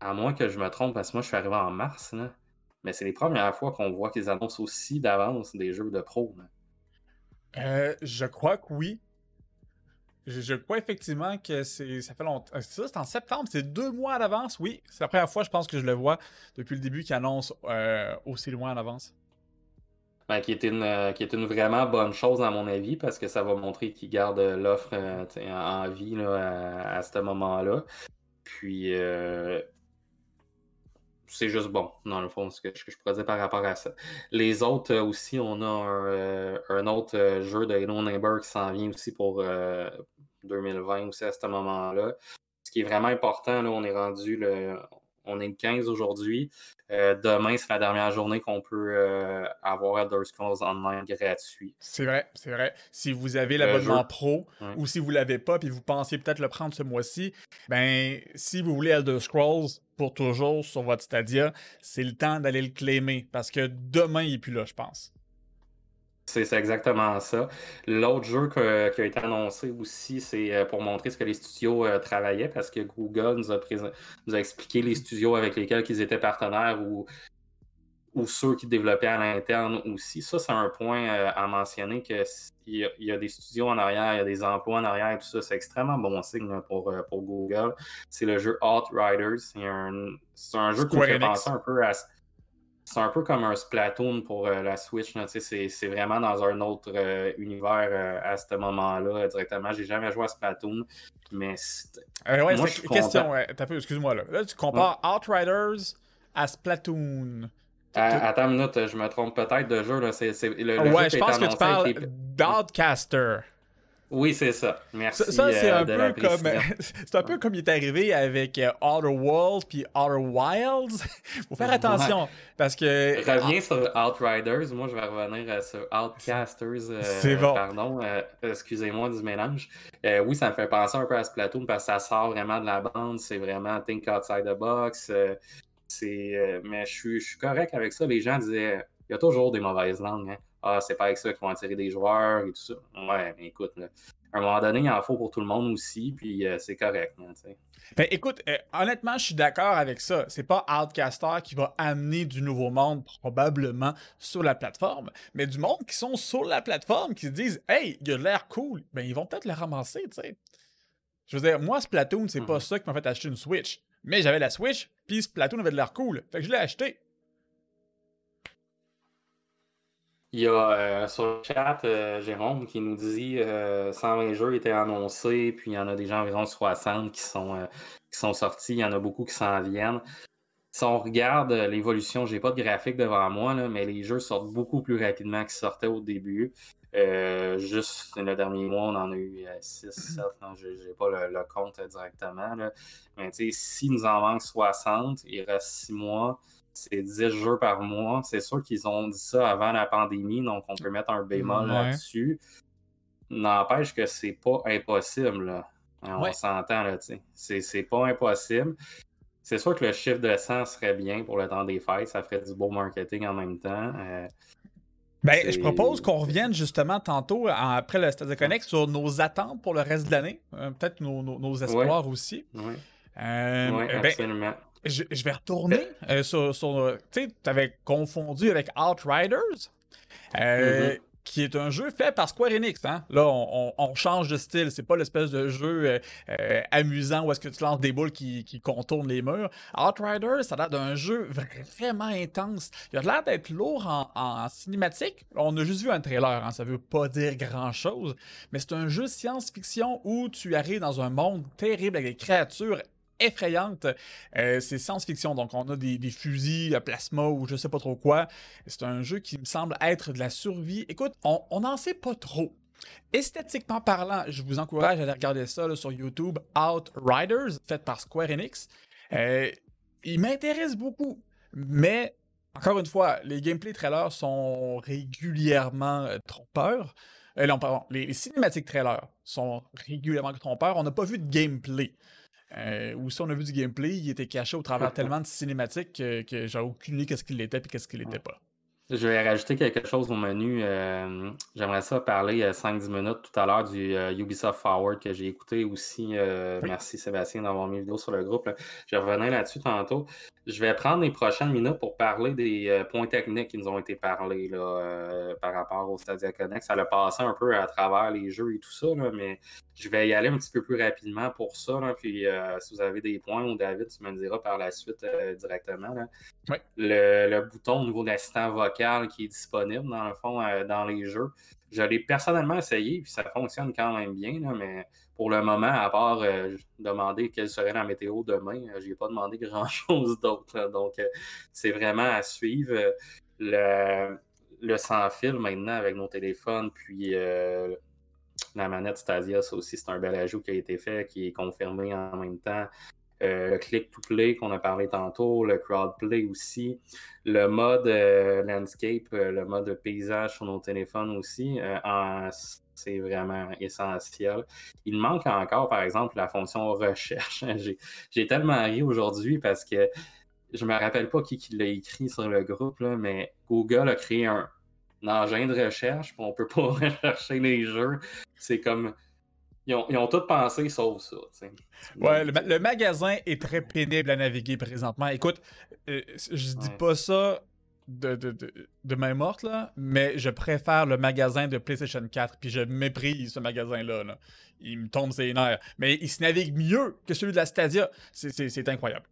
à moins que je me trompe, parce que moi, je suis arrivé en mars, mais c'est les premières fois qu'on voit qu'ils annoncent aussi d'avance des jeux de pro. Euh, je crois que oui. Je, crois effectivement que c'est ça fait longtemps. Euh, ça, c'est en septembre, c'est deux mois à l'avance, oui. C'est la première fois, je pense, que je le vois depuis le début qu'ils annoncent euh, aussi loin à l'avance. Ben, qui, est une, qui est une vraiment bonne chose, à mon avis, parce que ça va montrer qu'ils gardent l'offre en vie à, ce moment-là. Puis, c'est juste bon, dans le fond, ce que, je pourrais par rapport à ça. Les autres euh, aussi, on a un, euh, autre euh, jeu de Hello Neighbor qui s'en vient aussi pour 2020 aussi à ce moment-là. Ce qui est vraiment important, là, on est rendu le. On est le 15 aujourd'hui. demain, c'est la dernière journée qu'on peut avoir Elder Scrolls Online gratuit. C'est vrai, c'est vrai. Si vous avez l'abonnement pro ou si vous ne l'avez pas et vous pensez peut-être le prendre ce mois-ci, ben si vous voulez Elder Scrolls, pour toujours sur votre Stadia, c'est le temps d'aller le claimer parce que demain, il n'est plus là, je pense. C'est exactement ça. L'autre jeu qui a été annoncé aussi, c'est euh, pour montrer ce que les studios euh, travaillaient parce que Google nous a, nous a expliqué les studios avec lesquels ils étaient partenaires ou ou ceux qui développaient à l'interne aussi. Ça, c'est un point euh, à mentionner qu'il y, y, a des studios en arrière, il y a des emplois en arrière et tout ça. C'est extrêmement bon signe pour, euh, pour Google. C'est le jeu Outriders. C'est un, un, jeu qui me fait penser un peu à. C'est un peu comme un Splatoon pour euh, la Switch. C'est vraiment dans un autre univers à ce moment-là directement. J'ai jamais joué à Splatoon, mais. ouais, c'est question. Excuse-moi là. Là, tu compares Outriders à Splatoon. Attends une minute, je me trompe peut-être de jeu. Là. C'est, le, ouais, je pense que tu parles d'Outcaster. Oui, c'est ça. Merci. Ça, c'est euh, un, peu comme, c'est un peu comme il est arrivé avec euh, Outer Worlds puis Outer Wilds. Faut faire attention parce que. Reviens sur Outriders. Moi, je vais revenir euh, sur Outcasters. c'est bon. Pardon. excusez-moi du mélange. oui, ça me fait penser un peu à Splatoon parce que ça sort vraiment de la bande. C'est vraiment Think Outside the Box. Euh, mais je suis, correct avec ça. Les gens disaient il y a toujours des mauvaises langues. Hein. Ah, c'est pas avec ça qu'ils vont attirer des joueurs et tout ça. Ouais, mais écoute, à un moment donné, il en faut pour tout le monde aussi, puis euh, c'est correct. ben, écoute, euh, honnêtement, je suis d'accord avec ça. C'est pas Outcaster qui va amener du nouveau monde probablement sur la plateforme, mais du monde qui sont sur la plateforme qui se disent Hey, il a l'air cool, ben ils vont peut-être le ramasser, tu sais. Je veux dire, moi, Splatoon, c'est pas mm-hmm. ça qui m'a fait acheter une Switch. Mais j'avais la Switch, puis Splatoon avait de l'air cool. Fait que je l'ai acheté. Il y a euh, sur le chat euh, Jérôme qui nous dit euh, 120 jeux étaient annoncés, puis il y en a déjà environ 60 qui sont, euh, qui sont sortis. Il y en a beaucoup qui s'en viennent. Si on regarde l'évolution, j'ai pas de graphique devant moi, mais les jeux sortent beaucoup plus rapidement qu'ils sortaient au début. Euh, juste le dernier mois, on en a eu 6, 7, je n'ai pas le, compte directement. Mais si nous en manque 60, il reste 6 mois, c'est 10 jeux par mois. C'est sûr qu'ils ont dit ça avant la pandémie, donc on peut mettre un bémol là-dessus. N'empêche que c'est pas impossible. On s'entend là, c'est pas impossible. C'est sûr que le chiffre de 100 serait bien pour le temps des fêtes, ça ferait du beau marketing en même temps. Euh, ben, je propose qu'on revienne justement tantôt, après le Stade de Connect, sur nos attentes pour le reste de l'année. Euh, peut-être nos, espoirs aussi. Oui, euh, ben, absolument. Je, vais retourner euh, sur. tu sais, tu avais confondu avec Outriders. Mm-hmm qui est un jeu fait par Square Enix. Hein? Là, on, change de style. C'est pas l'espèce de jeu euh, euh, amusant où est-ce que tu lances des boules qui, contournent les murs. Outriders, ça a l'air d'un jeu vraiment intense. Il a l'air d'être lourd en, cinématique. On a juste vu un trailer, hein? ça veut pas dire grand-chose. Mais c'est un jeu science-fiction où tu arrives dans un monde terrible avec des créatures effrayante. Euh, c'est science-fiction, donc on a des, fusils à plasma ou je sais pas trop quoi. C'est un jeu qui me semble être de la survie. Écoute, on n'en sait pas trop. Esthétiquement parlant, je vous encourage à aller regarder ça sur YouTube, Outriders, fait par Square Enix. Euh, il m'intéresse beaucoup. Mais, encore une fois, les gameplay trailers sont régulièrement euh, trompeurs. Non, pardon, les, cinématiques trailers sont régulièrement trompeurs. On n'a pas vu de gameplay. Euh, ou si on a vu du gameplay, il était caché au travers tellement de cinématiques que, que j'ai aucune idée qu'est-ce qu'il était et qu'est-ce qu'il n'était pas. Je vais rajouter quelque chose au menu. Euh, j'aimerais ça parler 5-10 euh, minutes tout à l'heure du euh, Ubisoft Forward que j'ai écouté aussi. Merci Sébastien d'avoir mis une vidéo sur le groupe. Je revenir là-dessus tantôt. Je vais prendre les prochaines minutes pour parler des points techniques qui nous ont été parlés là, par rapport au Stadia Connect. Ça a passé un peu à travers les jeux et tout ça, mais je vais y aller un petit peu plus rapidement pour ça. puis si vous avez des points, ou David, tu me le diras par la suite directement. Le, le, bouton au niveau de l'assistant vocal qui est disponible, dans le fond, euh, dans les jeux. Je l'ai personnellement essayé, puis ça fonctionne quand même bien, mais pour le moment, à part euh, demander quelle serait la météo demain, euh, je n'ai pas demandé grand-chose d'autre. Donc, c'est vraiment à suivre. Le, le sans-fil maintenant avec nos téléphones, puis la manette Stadia, ça aussi, c'est un bel ajout qui a été fait, qui est confirmé en même temps. Euh, le click to play qu'on a parlé tantôt, le crowd play aussi, le mode euh, landscape, euh, le mode paysage sur nos téléphones aussi, c'est vraiment essentiel. Il manque encore, par exemple, la fonction recherche. J'ai tellement ri aujourd'hui parce que je me rappelle pas qui, qui l'a écrit sur le groupe, mais Google a créé un, engin de recherche, on peut pas rechercher les jeux. C'est comme ils ont, ils tout pensé sauf ça. Ouais, le, magasin est très pénible à naviguer présentement. Écoute, euh, je dis pas ça de, de, main morte, là, mais je préfère le magasin de PlayStation 4, puis je méprise ce magasin-là. Il me tombe ses nerfs. Mais il se navigue mieux que celui de la Stadia. C'est incroyable.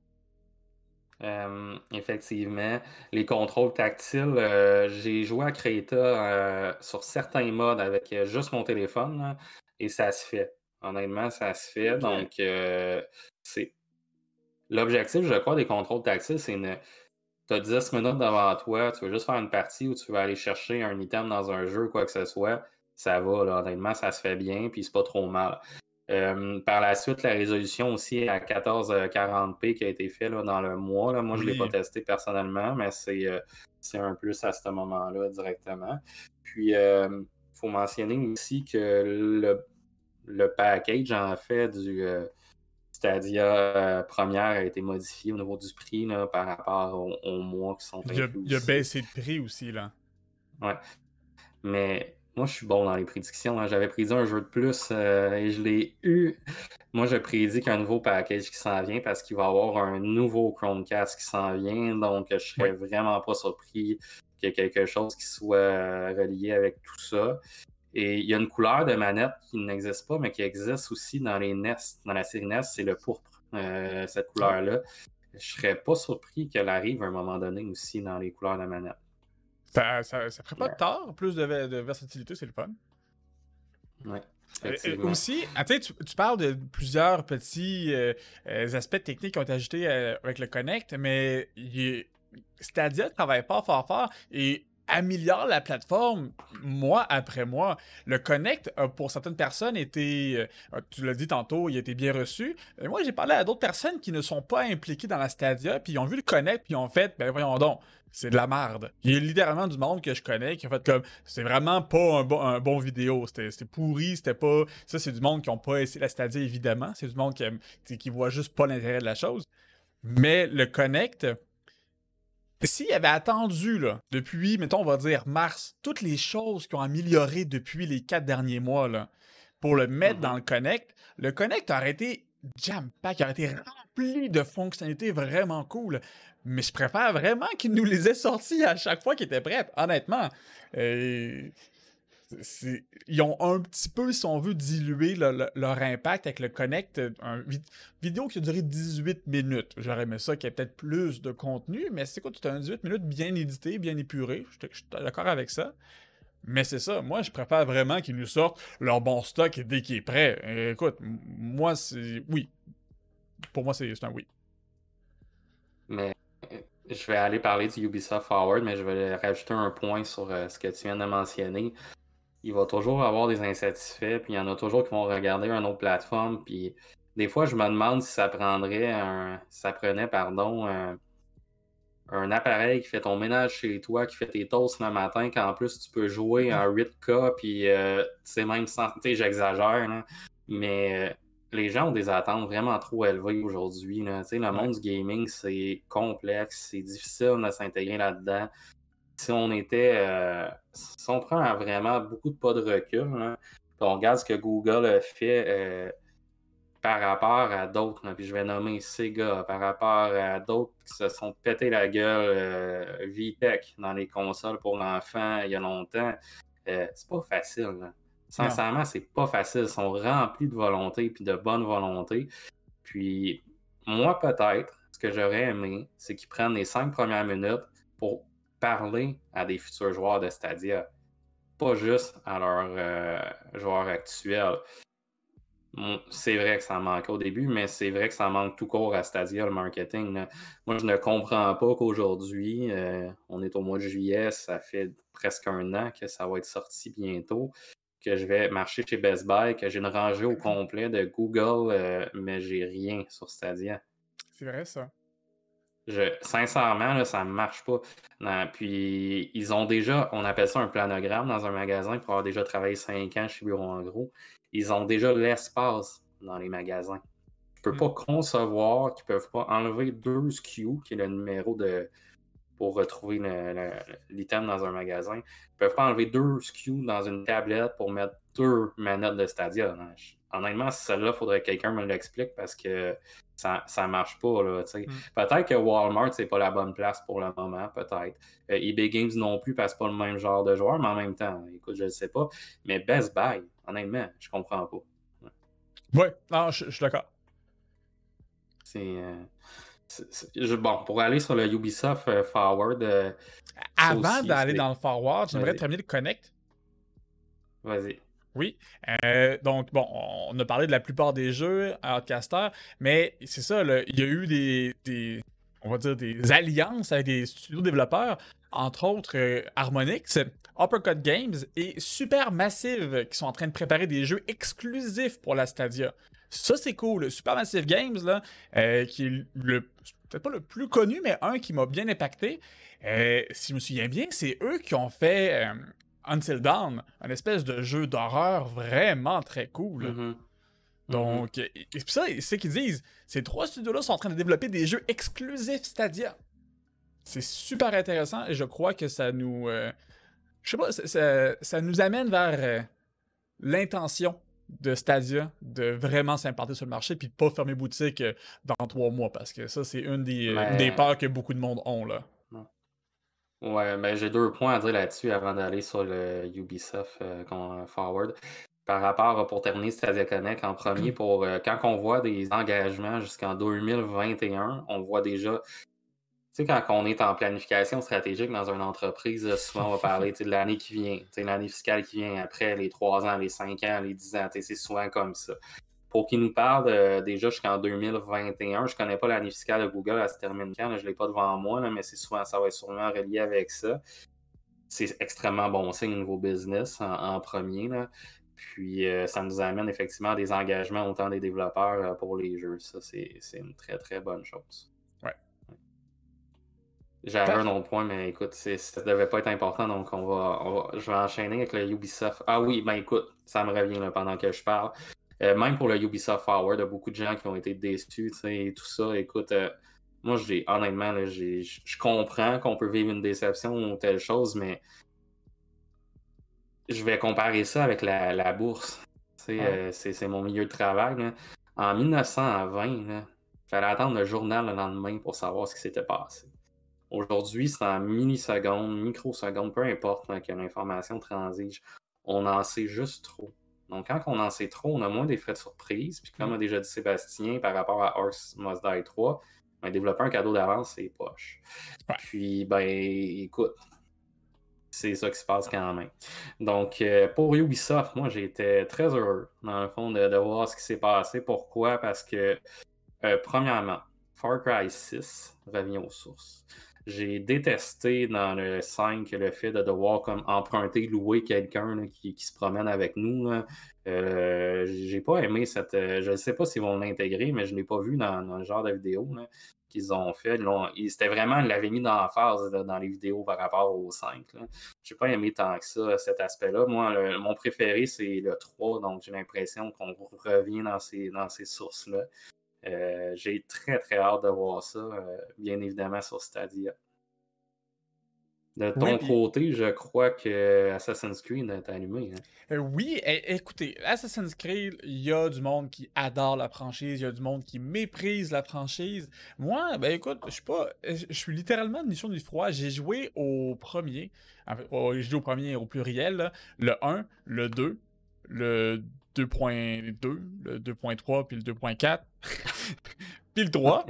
Euh, effectivement, les contrôles tactiles, euh, j'ai joué à Creta sur certains modes avec juste mon téléphone. Et ça se fait. Honnêtement, ça se fait. Donc, euh, c'est. L'objectif, je crois, des contrôles tactiles, c'est une. Tu as 10 minutes devant toi, tu veux juste faire une partie ou tu veux aller chercher un item dans un jeu, quoi que ce soit, ça va, là, honnêtement, ça se fait bien, puis c'est pas trop mal. Euh, par la suite, la résolution aussi à 1440p qui a été fait là, dans le mois. Là. Moi, je ne l'ai pas testé personnellement, mais euh, c'est un plus à ce moment-là directement. Puis, faut mentionner aussi que le, le package, en fait, du euh, Stadia euh, première a été modifié au niveau du prix par rapport aux, mois qui sont il a, il a baissé de prix aussi, là. Ouais. Mais moi, je suis bon dans les prédictions. Hein. J'avais prédit un jeu de plus euh, et je l'ai eu. Moi, je prédis qu'il y a un nouveau package qui s'en vient parce qu'il va y avoir un nouveau Chromecast qui s'en vient. Donc, je serais vraiment pas surpris qu'il y ait quelque chose qui soit euh, relié avec tout ça. Et il y a une couleur de manette qui n'existe pas, mais qui existe aussi dans les NES. Dans la série NES, c'est le pourpre, euh, cette couleur-là. Je serais pas surpris qu'elle arrive à un moment donné aussi dans les couleurs de manette. Ça, ça, ferait pas de tort, plus de, versatilité, c'est le fun. Ouais. Euh, aussi, ah, tu, tu, parles de plusieurs petits aspects techniques qui ont été ajoutés avec le Connect, mais il, Stadia travaille pas fort fort et améliore la plateforme mois après mois. Le Connect pour certaines personnes été, euh, tu l'as dit tantôt, il a été bien reçu. Moi, j'ai parlé à d'autres personnes qui ne sont pas impliquées dans la Stadia, puis ils ont vu le Connect, puis ils ont fait, ben voyons donc, c'est de la merde. Il y a littéralement du monde que je connais qui a fait comme, c'est vraiment pas un bon, un bon vidéo, c'était pourri, c'était pas... Ça, c'est du monde qui n'ont pas essayé la Stadia, évidemment. C'est du monde qui, qui voit juste pas l'intérêt de la chose. Mais le Connect s'il avait attendu, là, depuis, mettons, on va dire mars, toutes les choses qui ont amélioré depuis les quatre derniers mois, là, pour le mettre dans mhm. le Connect, le Connect aurait été jam-pack, aurait été rempli de fonctionnalités vraiment cool. Mais je préfère vraiment qu'il nous les ait sortis à chaque fois qu'ils étaient prêts, honnêtement. Euh, ils ont un petit peu, si on veut, diluer leur impact avec le Connect. Une vidéo qui a duré 18 minutes. J'aurais aimé ça qu'il y ait peut-être plus de contenu, mais c'est quoi, tu as un 18 minutes bien édité, bien épuré. Je suis d'accord avec ça. Mais c'est ça, moi je préfère vraiment qu'ils nous sortent leur bon stock dès qu'il est prêt. écoute, moi c'est. Oui. Pour moi c'est un oui. Mais je vais aller parler du Ubisoft Forward, mais je vais rajouter un point sur euh, ce que tu viens de mentionner il va toujours avoir des insatisfaits, puis il y en a toujours qui vont regarder une autre plateforme, puis des fois, je me demande si ça prendrait un, ça prenait, pardon, un appareil qui fait ton ménage chez toi, qui fait tes toasts le matin, qu'en plus tu peux jouer en 8K, puis euh, tu sais, même sans. Tu sais, j'exagère, mais euh, les gens ont des attentes vraiment trop élevées aujourd'hui. Le monde du gaming, c'est complexe, c'est difficile de s'intégrer là-dedans. Si on était. Euh, si on prend vraiment beaucoup de pas de recul, on regarde ce que Google a fait euh, par rapport à d'autres, puis je vais nommer Sega, par rapport à d'autres qui se sont pété la gueule, euh, VTech dans les consoles pour l'enfant il y a longtemps, c'est pas facile. Sincèrement, c'est pas facile. Ils sont remplis de volonté puis de bonne volonté. Puis moi, peut-être, ce que j'aurais aimé, c'est qu'ils prennent les cinq premières minutes pour parler à des futurs joueurs de Stadia. Pas juste à leurs euh, joueurs actuels. C'est vrai que ça manque au début, mais c'est vrai que ça manque tout court à Stadia, le marketing. Moi, je ne comprends pas qu'aujourd'hui, euh, on est au mois de juillet, ça fait presque un an que ça va être sorti bientôt que je vais marcher chez Best Buy, que j'ai une rangée au complet de Google, euh, mais j'ai rien sur Stadia. C'est vrai, ça. Je, sincèrement, là, ça ne marche pas. puis, ils ont déjà, on appelle ça un planogramme dans un magasin pour avoir déjà travaillé 5 ans chez Bureau en gros. Ils ont déjà l'espace dans les magasins. Je ne peux pas hmm. concevoir qu'ils ne peuvent pas enlever deux SKU, qui est le numéro de, pour retrouver l'item dans un magasin. Ils ne peuvent pas enlever deux SKU dans une tablette pour mettre deux manettes de Stadia. Honnêtement, celle-là, il faudrait que quelqu'un me l'explique parce que ça ne marche pas. Mm. Peut-être que Walmart, c'est pas la bonne place pour le moment, peut-être. Euh, eBay Games non plus parce que pas le même genre de joueur, mais en même temps, écoute, je ne sais pas. Mais Best Buy, honnêtement, je comprends pas. Ouais, non, je, suis d'accord. C'est. Euh, bon, pour aller sur le Ubisoft euh, Forward. Euh, Avant d'aller dans le Forward, j'aimerais terminer le Connect. Vas-y. Oui. Euh, donc, bon, on a parlé de la plupart des jeux à Outcaster, mais c'est ça, il y a eu des, on va dire, des alliances avec des studios développeurs, entre autres Harmonix, Uppercut Games et Supermassive, qui sont en train de préparer des jeux exclusifs pour la Stadia. Ça, c'est cool. Supermassive Games, là, euh, qui est peut-être pas le plus connu, mais un qui m'a bien impacté. Euh, si je me souviens bien, c'est eux qui ont fait euh, Until Dawn, un espèce de jeu d'horreur vraiment très cool. Mm-hmm. Donc, mm-hmm. et, puis ça, c'est qu'ils disent, ces trois studios-là sont en train de développer des jeux exclusifs Stadia. C'est super intéressant et je crois que ça nous. je sais pas, ça, ça, nous amène vers l'intention de Stadia de vraiment s'implanter sur le marché puis de pas fermer boutique euh, dans trois mois parce que ça, c'est une des, des peurs que beaucoup de monde ont. Là. Ouais, mais j'ai deux points à dire là-dessus avant d'aller sur le Ubisoft euh, Forward. Par rapport, pour terminer Stadia Connect, en premier, pour euh, quand on voit des engagements jusqu'en 2021, on voit déjà tu sais, quand on est en planification stratégique dans une entreprise, souvent on va parler de l'année qui vient, l'année fiscale qui vient après, les 3 ans, les 5 ans, les 10 ans. C'est souvent comme ça. Pour qu'il nous parle euh, déjà jusqu'en 2021, je ne connais pas l'année fiscale de Google, elle se termine quand, je ne l'ai pas devant moi, mais c'est souvent, ça va être sûrement relié avec ça. C'est extrêmement bon signe au niveau business en, premier. Puis euh, ça nous amène effectivement à des engagements autant des développeurs euh, pour les jeux. Ça, c'est une très très bonne chose. J'avais un autre point, mais écoute, ça devait pas être important, donc on va, je vais enchaîner avec le Ubisoft. Ah oui, ben écoute, ça me revient pendant que je parle. Euh, même pour le Ubisoft Forward, il y a beaucoup de gens qui ont été déçus, et tout ça. Écoute, euh, moi, j'ai honnêtement, je comprends qu'on peut vivre une déception ou telle chose, mais je vais comparer ça avec la, bourse. Euh, c'est mon milieu de travail. En 1920, il fallait attendre le journal le lendemain pour savoir ce qui s'était passé. Aujourd'hui, c'est en millisecondes, microsecondes, peu importe que l'information transige. On en sait juste trop. Donc, quand on en sait trop, on a moins d'effets de surprise. Puis, comme a déjà dit Sébastien par rapport à Horse Must Die 3, ben, développer un cadeau d'avance, c'est poche. Puis, ben, écoute, c'est ça qui se passe quand même. Donc, euh, pour Ubisoft, moi, j'étais très heureux, dans le fond, de, voir ce qui s'est passé. Pourquoi? Parce que, euh, premièrement, Far Cry 6 revient aux sources. J'ai détesté dans le 5 le fait de devoir comme emprunter, louer quelqu'un qui, se promène avec nous. Euh, j'ai pas aimé cette. je ne sais pas s'ils vont l'intégrer, mais je ne l'ai pas vu dans, le genre de vidéo qu'ils ont fait. C'était vraiment, ils l'avaient mis dans phase dans les vidéos par rapport au 5. J'ai pas aimé tant que ça, cet aspect-là. Moi, mon préféré, c'est le 3, donc j'ai l'impression qu'on revient dans ces, dans ces sources-là. Euh, j'ai très très hâte de voir ça, euh, bien évidemment sur Stadia. De ton côté, je crois que Assassin's Creed est allumé. Hein? Euh, oui, écoutez, Assassin's Creed, il y a du monde qui adore la franchise, il y a du monde qui méprise la franchise. Moi, ben écoute, je suis pas. Je suis littéralement une mission du froid. J'ai joué au premier. j'ai joué au premier au pluriel, le 1, le 2, le 2.2, le 2.3 puis le 2.4, puis le 3.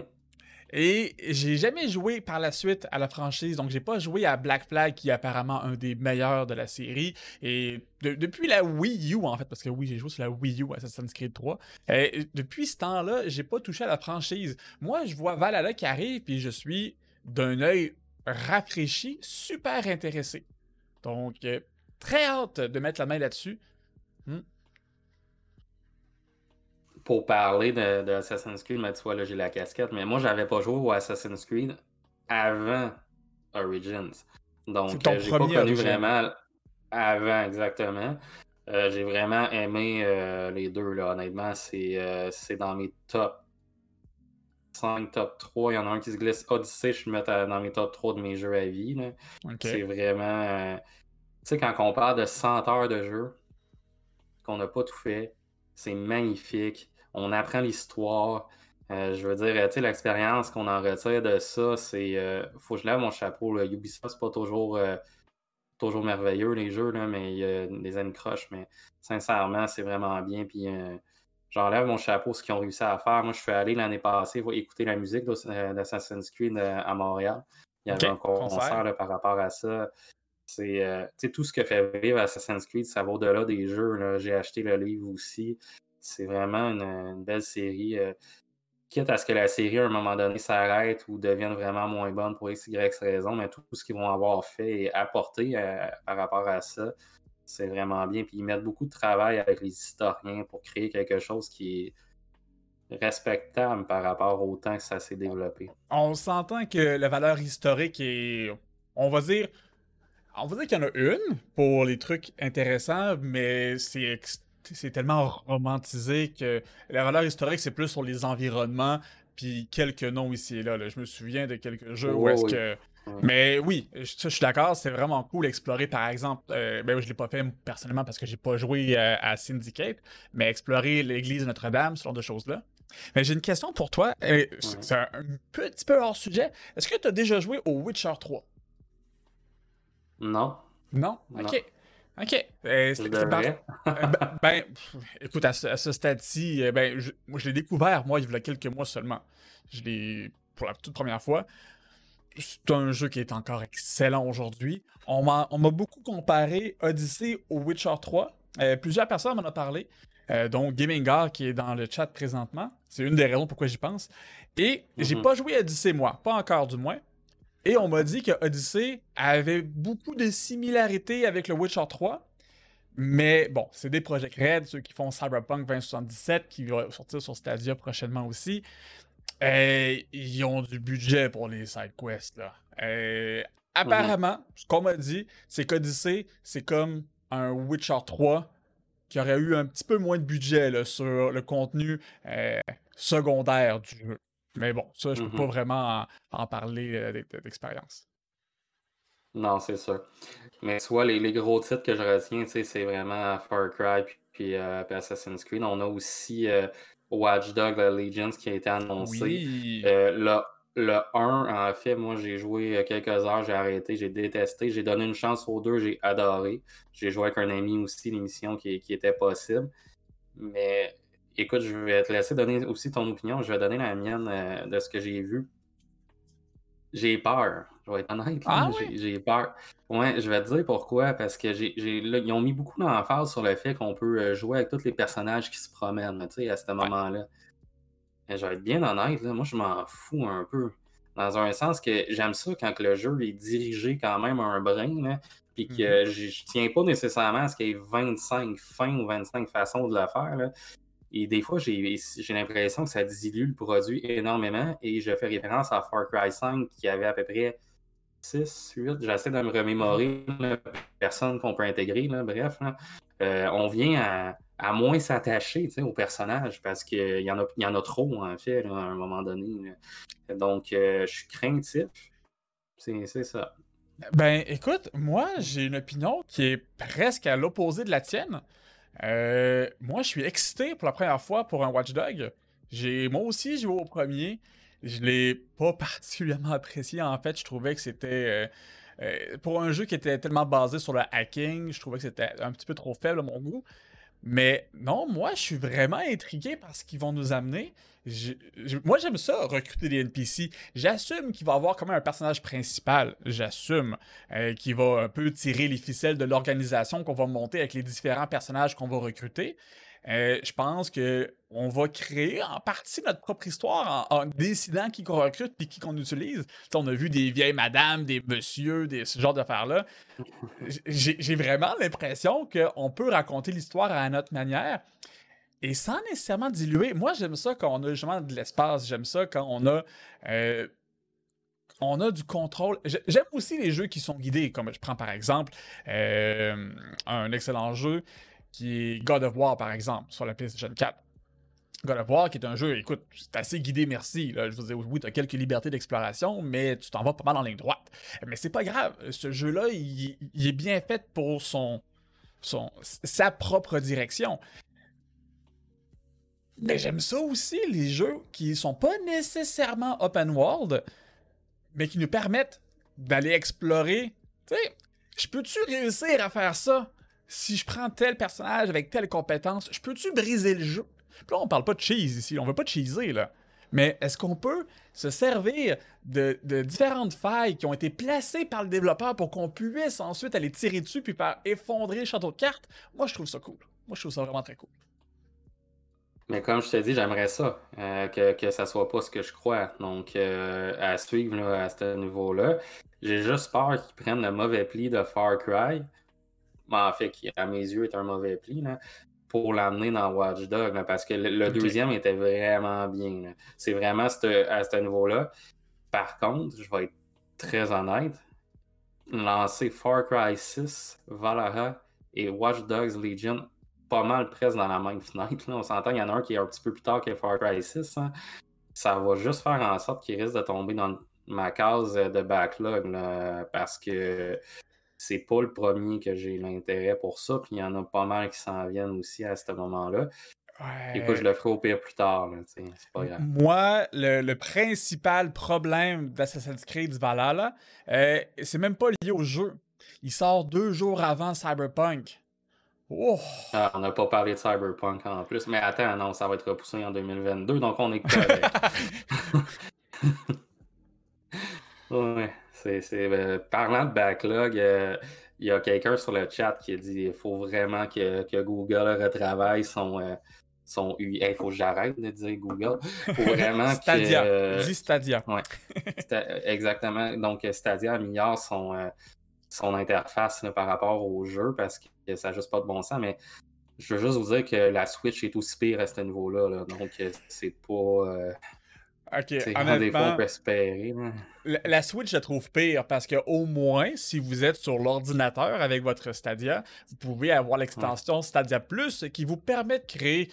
Et j'ai jamais joué par la suite à la franchise, donc j'ai pas joué à Black Flag, qui est apparemment un des meilleurs de la série. Et depuis la Wii U, en fait, parce que oui, j'ai joué sur la Wii U Assassin's Creed 3. Et depuis ce temps-là, j'ai pas touché à la franchise. Moi, je vois Valhalla qui arrive, puis je suis d'un œil rafraîchi, super intéressé. Donc, euh, très hâte de mettre la main là-dessus. Pour parler de, Assassin's Creed, mais tu vois, là, j'ai la casquette, mais moi, j'avais pas joué au Assassin's Creed avant Origins. Donc, euh, j'ai pas connu vraiment avant, exactement. Euh, j'ai vraiment aimé euh, les deux, là, honnêtement. C'est dans mes top 5, top 3. Il y en a un qui se glisse Odyssey, je suis mettre dans mes top 3 de mes jeux à vie. C'est vraiment. tu sais, quand on parle de 100 heures de jeu, qu'on n'a pas tout fait, c'est magnifique on apprend l'histoire. Euh, je veux dire, tu sais, l'expérience qu'on en retire de ça, c'est. Euh, faut que je lève mon chapeau. Là. Ubisoft, c'est pas toujours, euh, toujours merveilleux, les jeux, là, mais il y a des années croches. Mais sincèrement, c'est vraiment bien. Puis j'enlève mon chapeau, ce qu'ils ont réussi à faire. Moi, je suis allé l'année passée écouter la musique d'Assassin's Creed à Montréal. Il y avait un concert par rapport à ça. C'est tout ce que fait vivre Assassin's Creed, ça va au-delà des jeux. J'ai acheté le livre aussi c'est vraiment une, belle série. Euh, quitte à ce que la série, à un moment donné, s'arrête ou devienne vraiment moins bonne pour x, y raison, mais tout ce qu'ils vont avoir fait et apporté euh, par rapport à ça, c'est vraiment bien. Puis ils mettent beaucoup de travail avec les historiens pour créer quelque chose qui est respectable par rapport au temps que ça s'est développé. On s'entend que la valeur historique est, on va dire, on va dire qu'il y en a une pour les trucs intéressants, mais c'est c'est tellement romantisé que la valeur historique, c'est plus sur les environnements, puis quelques noms ici et là. Je me souviens de quelques jeux où est-ce que. Mais oui, je, je suis d'accord, c'est vraiment cool d'explorer, par exemple, euh, ben, je l'ai pas fait personnellement parce que j'ai pas joué euh, à Syndicate, mais explorer l'église de Notre-Dame, ce genre de choses-là. Mais j'ai une question pour toi, c'est un, petit peu hors sujet. Est-ce que tu as déjà joué au Witcher 3? Non? Non? Ok. OK. Euh, ben, ben écoute, à ce, stade-ci, euh, ben, je, moi, je l'ai découvert, moi, il y a quelques mois seulement. Je l'ai, pour la toute première fois. C'est un jeu qui est encore excellent aujourd'hui. On m'a, beaucoup comparé Odyssey au Witcher 3. Euh, plusieurs personnes m'en ont parlé. dont Gamingar qui est dans le chat présentement. C'est une des raisons pourquoi j'y pense. Et j'ai mhm. pas joué Odyssey, moi. Pas encore, du moins. Et on m'a dit que Odyssey avait beaucoup de similarités avec le Witcher 3. Mais bon, c'est des projets Red, ceux qui font Cyberpunk 2077, qui va sortir sur Stadia prochainement aussi. Et ils ont du budget pour les side quests. Là. apparemment, ce qu'on m'a dit, c'est qu'Odyssey, c'est comme un Witcher 3 qui aurait eu un petit peu moins de budget sur le contenu euh, secondaire du jeu. Mais bon, ça, je ne peux pas mm-hmm. vraiment en, parler euh, d'expérience. Non, c'est sûr. Mais soit les, gros titres que je retiens, c'est vraiment Far Cry puis, euh, puis, Assassin's Creed. On a aussi euh, Watch Dogs Legends qui a été annoncé. Oui. le, le 1, en fait, moi j'ai joué quelques heures, j'ai arrêté, j'ai détesté. J'ai donné une chance aux deux, j'ai adoré. J'ai joué avec un ami aussi, l'émission qui, qui était possible. Mais Écoute, je vais te laisser donner aussi ton opinion. Je vais donner la mienne euh, de ce que j'ai vu. J'ai peur. Je vais être honnête. Ah, J'ai peur. Ouais, je vais te dire pourquoi. Parce que j'ai, ils ont mis beaucoup d'emphase sur le fait qu'on peut euh, jouer avec tous les personnages qui se promènent, à ce moment-là. je vais être bien honnête, là, moi je m'en fous un peu. Dans un sens que j'aime ça quand le jeu est dirigé quand même à un brin, puis que mhm. je, tiens pas nécessairement à ce qu'il y ait 25 fins ou 25 façons de le faire. Et des fois, j'ai l'impression que ça dilue le produit énormément. Et je fais référence à Far Cry 5 qui avait à peu près 6, 8. J'essaie de me remémorer la personne qu'on peut intégrer. bref, euh, on vient à, moins s'attacher au personnage parce qu'il y, en a, y en a trop, en fait, à un moment donné. Donc, euh, je suis craintif. C'est ça. Ben, écoute, moi, j'ai une opinion qui est presque à l'opposé de la tienne. Euh, moi, je suis excité pour la première fois pour un Watchdog. J'ai, moi aussi, joué au premier. Je l'ai pas particulièrement apprécié. En fait, je trouvais que c'était euh, euh, pour un jeu qui était tellement basé sur le hacking, je trouvais que c'était un petit peu trop faible à mon goût. Mais non, moi, je suis vraiment intrigué par ce qu'ils vont nous amener. moi, j'aime ça, recruter des NPC. J'assume qu'il va avoir comme un personnage principal. J'assume euh, qu'il va un peu tirer les ficelles de l'organisation qu'on va monter avec les différents personnages qu'on va recruter. Euh, je pense que on va créer en partie notre propre histoire en, décidant qui qu'on recrute et qui qu'on utilise. on a vu des vieilles madames, des messieurs, des, ce genre d'affaires-là. J'ai vraiment l'impression qu'on peut raconter l'histoire à notre manière et sans nécessairement diluer. Moi, j'aime ça quand on a justement de l'espace. J'aime ça quand on a. Euh, on a du contrôle. J'aime aussi les jeux qui sont guidés, comme je prends par exemple euh, un excellent jeu qui est God of War, par exemple, sur la PlayStation 4. God of War, qui est un jeu, écoute, c'est assez guidé, merci. Là. Je vous dire, oui, tu as quelques libertés d'exploration, mais tu t'en vas pas mal en ligne droite. Mais c'est pas grave. Ce jeu-là, il, est bien fait pour son, son, sa propre direction. Mais j'aime ça aussi, les jeux qui sont pas nécessairement open world, mais qui nous permettent d'aller explorer. Tu sais, je peux-tu réussir à faire ça? Si je prends tel personnage avec telle compétence, je peux-tu briser le jeu? Puis là, on parle pas de cheese ici, on veut pas cheeser, là. Mais est-ce qu'on peut se servir de, différentes failles qui ont été placées par le développeur pour qu'on puisse ensuite aller tirer dessus puis faire effondrer le château de cartes? Moi, je trouve ça cool. Moi, je trouve ça vraiment très cool. Mais comme je te dis, j'aimerais ça, euh, que, que ça soit pas ce que je crois. Donc, euh, à suivre à ce niveau-là. J'ai juste peur qu'ils prennent le mauvais pli de Far Cry en fait, qui à mes yeux est un mauvais pli, pour l'amener dans Watch Dog, parce que le, deuxième était vraiment bien. C'est vraiment à ce niveau-là. Par contre, je vais être très honnête, lancer Far Cry 6, Valhalla et Watch Dogs Legion pas mal presque dans la même fenêtre. On s'entend, il y en a un qui est un petit peu plus tard que Far Cry 6. Hein. Ça va juste faire en sorte qu'il risque de tomber dans ma case de backlog parce que c'est pas le premier que j'ai l'intérêt pour ça. Puis il y en a pas mal qui s'en viennent aussi à ce moment-là. Ouais. Écoute, je le ferai au pire plus tard. C'est pas grave. Moi, le, principal problème d'Assassin's Creed Valhalla, euh, c'est même pas lié au jeu. Il sort deux jours avant Cyberpunk. Oh. Ah, on n'a pas parlé de Cyberpunk en plus. Mais attends, non, ça va être repoussé en 2022, donc on est correct. ouais. C'est, euh, parlant de backlog, euh, il y a quelqu'un sur le chat qui a dit qu'il faut vraiment que, Google retravaille son, euh, son UI. Il faut que j'arrête de dire Google. faut vraiment Stadia. Dis Stadia. Ouais. exactement. Donc, Stadia améliore son, son interface par rapport au jeu parce que ça n'a juste pas de bon sens. Mais je veux juste vous dire que la Switch est aussi pire à ce niveau-là. Là. Donc, c'est pas. Ok, honnêtement, la, la, Switch, je la trouve pire parce que au moins, si vous êtes sur l'ordinateur avec votre Stadia, vous pouvez avoir l'extension Stadia Plus qui vous permet de créer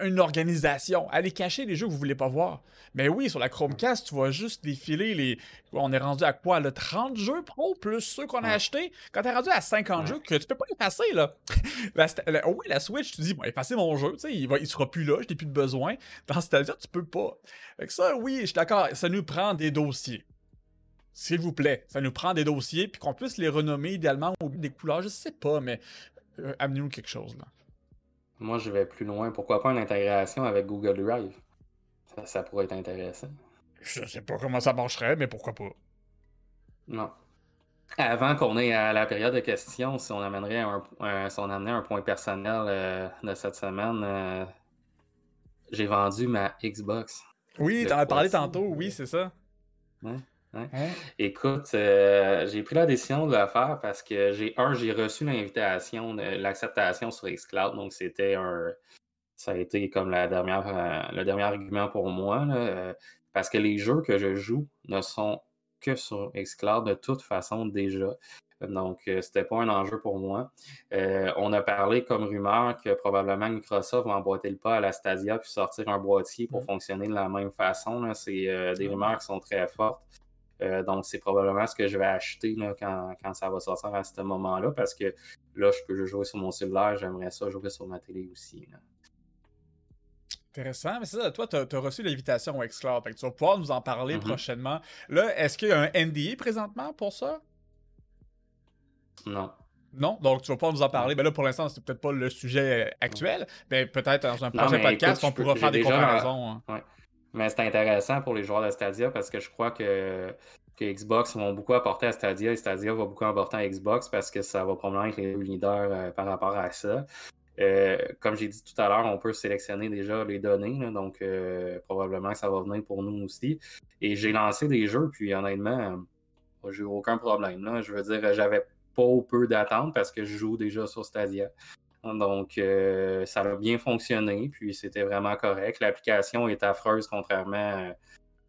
une organisation. Allez cacher les jeux que vous voulez pas voir. Mais oui, sur la Chromecast, tu vas juste défiler les. On est rendu à quoi Le 30 jeux pro plus ceux qu'on a achetés? Quand t'es rendu à 50 jeux que tu peux pas effacer, là. oui, la Switch, tu dis, bon, effacer mon jeu, tu sais, il, va... il sera plus là, je n'ai plus de besoin. Dans Stadia, tu peux pas. Fait ça, oui, je suis d'accord, ça nous prend des dossiers. S'il vous plaît, ça nous prend des dossiers, puis qu'on puisse les renommer idéalement ou des couleurs, je sais pas, mais euh, amenez-nous quelque chose, là. Moi, je vais plus loin. Pourquoi pas une intégration avec Google Drive? Ça, pourrait être intéressant. Je sais pas comment ça marcherait, mais pourquoi pas? Non. Avant qu'on ait à la période de questions, si on amènerait un, si on amenait un point personnel euh, de cette semaine, euh, j'ai vendu ma Xbox. Oui, t'en as parlé tantôt, oui, c'est ça. Écoute, euh, j'ai pris la décision de le faire parce que j'ai un, j'ai reçu l'invitation, l'acceptation sur Xcloud, donc c'était un, ça a été comme la dernière, euh, le dernier argument pour moi, euh, parce que les jeux que je joue ne sont que sur Xcloud de toute façon déjà. Donc, c'était pas un enjeu pour moi. on a parlé comme rumeur que probablement Microsoft va emboîter le pas à la Stadia puis sortir un boîtier pour mmh. fonctionner de la même façon. C'est des mmh. rumeurs qui sont très fortes. Euh, donc, c'est probablement ce que je vais acheter quand, ça va sortir à ce moment-là, parce que là, je peux jouer sur mon cellulaire, j'aimerais ça jouer sur ma télé aussi. Intéressant, mais c'est ça, toi, tu as, reçu l'invitation au Xcloud, tu vas pouvoir nous en parler mm-hmm. prochainement. Là, est-ce qu'il y a un NDA présentement pour ça? Non. Non, donc tu vas pas nous en parler. Mais là, pour l'instant, c'est peut-être pas le sujet actuel. Mais peut-être dans un prochain podcast, on pourra faire des comparaisons. Hein. Mais c'est intéressant pour les joueurs de Stadia parce que je crois que, Xbox vont beaucoup apporter à Stadia et Stadia va beaucoup apporter à Xbox parce que ça va probablement être les leaders euh, par rapport à ça. Euh, comme j'ai dit tout à l'heure, on peut sélectionner déjà les données, donc euh, probablement que ça va venir pour nous aussi. Et j'ai lancé des jeux, puis honnêtement, j'ai eu aucun problème. Je veux dire, j'avais pas peu d'attente parce que je joue déjà sur Stadia. Donc, euh, ça a bien fonctionné, puis c'était vraiment correct. L'application est affreuse contrairement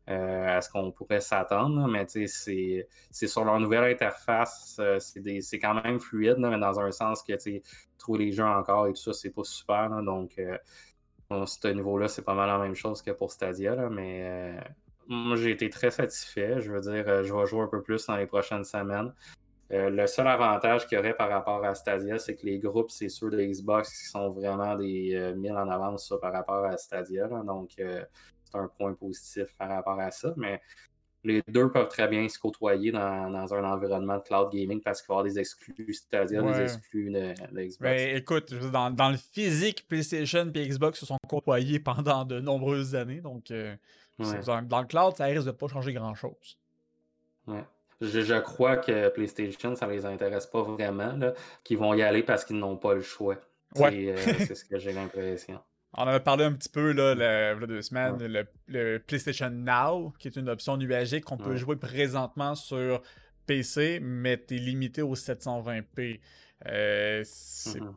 euh, à ce qu'on pourrait s'attendre, mais c'est sur leur nouvelle interface, euh, c'est quand même fluide, mais dans un sens que trouver les jeux encore et tout ça, c'est pas super. donc, à ce niveau-là, c'est pas mal la même chose que pour Stadia, mais moi, j'ai été très satisfait. Je veux dire, je vais jouer un peu plus dans les prochaines semaines. Euh, le seul avantage qu'il y aurait par rapport à Stadia, c'est que les groupes, c'est ceux de Xbox qui sont vraiment des euh, mille en avance par rapport à Stadia. Donc, euh, c'est un point positif par rapport à ça. Mais les deux peuvent très bien se côtoyer dans, un environnement de cloud gaming parce qu'il va y avoir des exclus Stadia, des exclus de, Xbox. Ben, écoute, dans, dans, le physique, PlayStation et Xbox se sont côtoyés pendant de nombreuses années. Donc, dans, le cloud, ça risque de pas changer grand-chose. Ouais je, crois que PlayStation, ça les intéresse pas vraiment, qu'ils vont y aller parce qu'ils n'ont pas le choix. Euh, c'est ce que j'ai l'impression. On en a parlé un petit peu là, le, deux semaines, le, PlayStation Now, qui est une option nuagique qu'on peut jouer présentement sur PC, mais tu es limité au 720p. Euh, mm-hmm.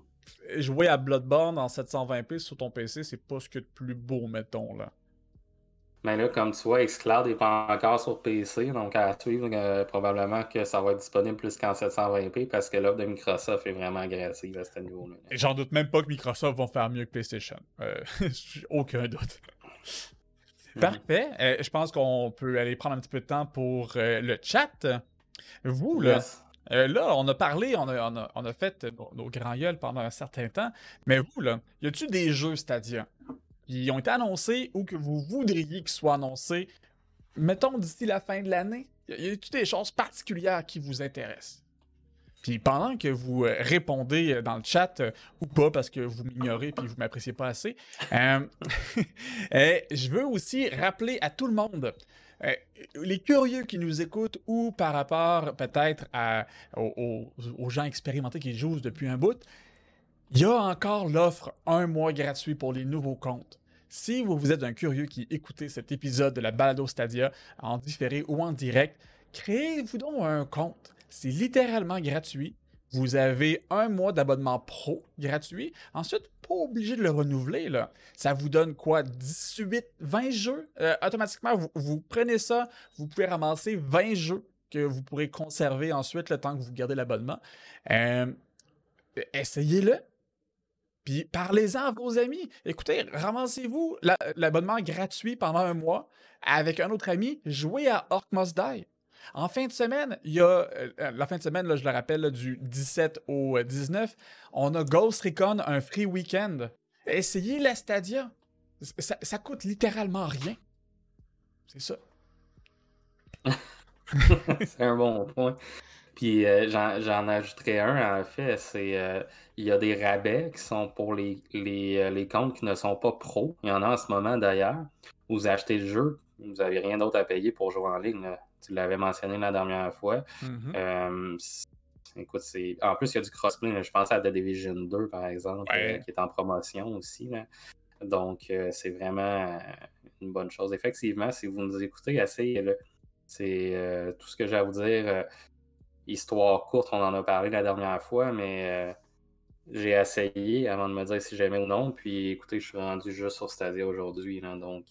Jouer à Bloodborne en 720p sur ton PC, c'est pas ce que de plus beau, mettons. là. Mais là, comme tu vois, Xcloud n'est pas encore sur PC, donc à suivre, euh, probablement que ça va être disponible plus qu'en 720p parce que l'offre de Microsoft est vraiment agressive à ce niveau-là. J'en doute même pas que Microsoft vont faire mieux que PlayStation. Euh, aucun doute. Mhm. Parfait. Euh, je pense qu'on peut aller prendre un petit peu de temps pour le chat. Vous, là, là, on a parlé, on a, on a, fait nos, grands gueules pendant un certain temps, mais vous, là, y a-tu des jeux Stadia? Qui ont été annoncés ou que vous voudriez qu'ils soient annoncés, mettons d'ici la fin de l'année? Y a toutes des choses particulières qui vous intéressent? Puis pendant que vous euh, répondez euh, dans le chat, euh, ou pas parce que vous m'ignorez puis vous m'appréciez pas assez, je veux aussi rappeler à tout le monde, les curieux qui nous écoutent ou par rapport peut-être aux, gens expérimentés qui jouent depuis un bout, il y a encore l'offre un mois gratuit pour les nouveaux comptes. Si vous, êtes un curieux qui écoutez cet épisode de la Balado Stadia en différé ou en direct, créez-vous donc un compte. C'est littéralement gratuit. Vous avez un mois d'abonnement pro gratuit. Ensuite, pas obligé de le renouveler. Ça vous donne quoi? 18, 20 jeux? Euh, Automatiquement, vous, prenez ça, vous pouvez ramasser 20 jeux que vous pourrez conserver ensuite le temps que vous gardez l'abonnement. Euh, essayez-le. Puis parlez-en à vos amis. Écoutez, ramassez-vous l'abonnement gratuit pendant un mois avec un autre ami, jouez à Orc Must Die. En fin de semaine, il y a, euh, la fin de semaine, je le rappelle, du 17 au 19, on a Ghost Recon, un free weekend. Essayez la Stadia. Ça coûte littéralement rien. C'est ça. c'est un bon point. Puis euh, j'en ajouterai un, en fait, c'est euh, il y a des rabais qui sont pour les, les, euh, les, comptes qui ne sont pas pros. Il y en a en ce moment d'ailleurs. Vous achetez le jeu, vous n'avez rien d'autre à payer pour jouer en ligne. Tu l'avais mentionné la dernière fois. Mm-hmm. écoute, c'est. En plus, il y a du crossplay. Je pense à The Division 2, par exemple, qui est en promotion aussi. Donc, c'est vraiment une bonne chose. Effectivement, si vous nous écoutez, essayez-le C'est tout ce que j'ai à vous dire. Histoire courte, on en a parlé la dernière fois, mais j'ai essayé avant de me dire si j'aimais ou non. Puis écoutez, je suis rendu juste sur Stadia aujourd'hui. Donc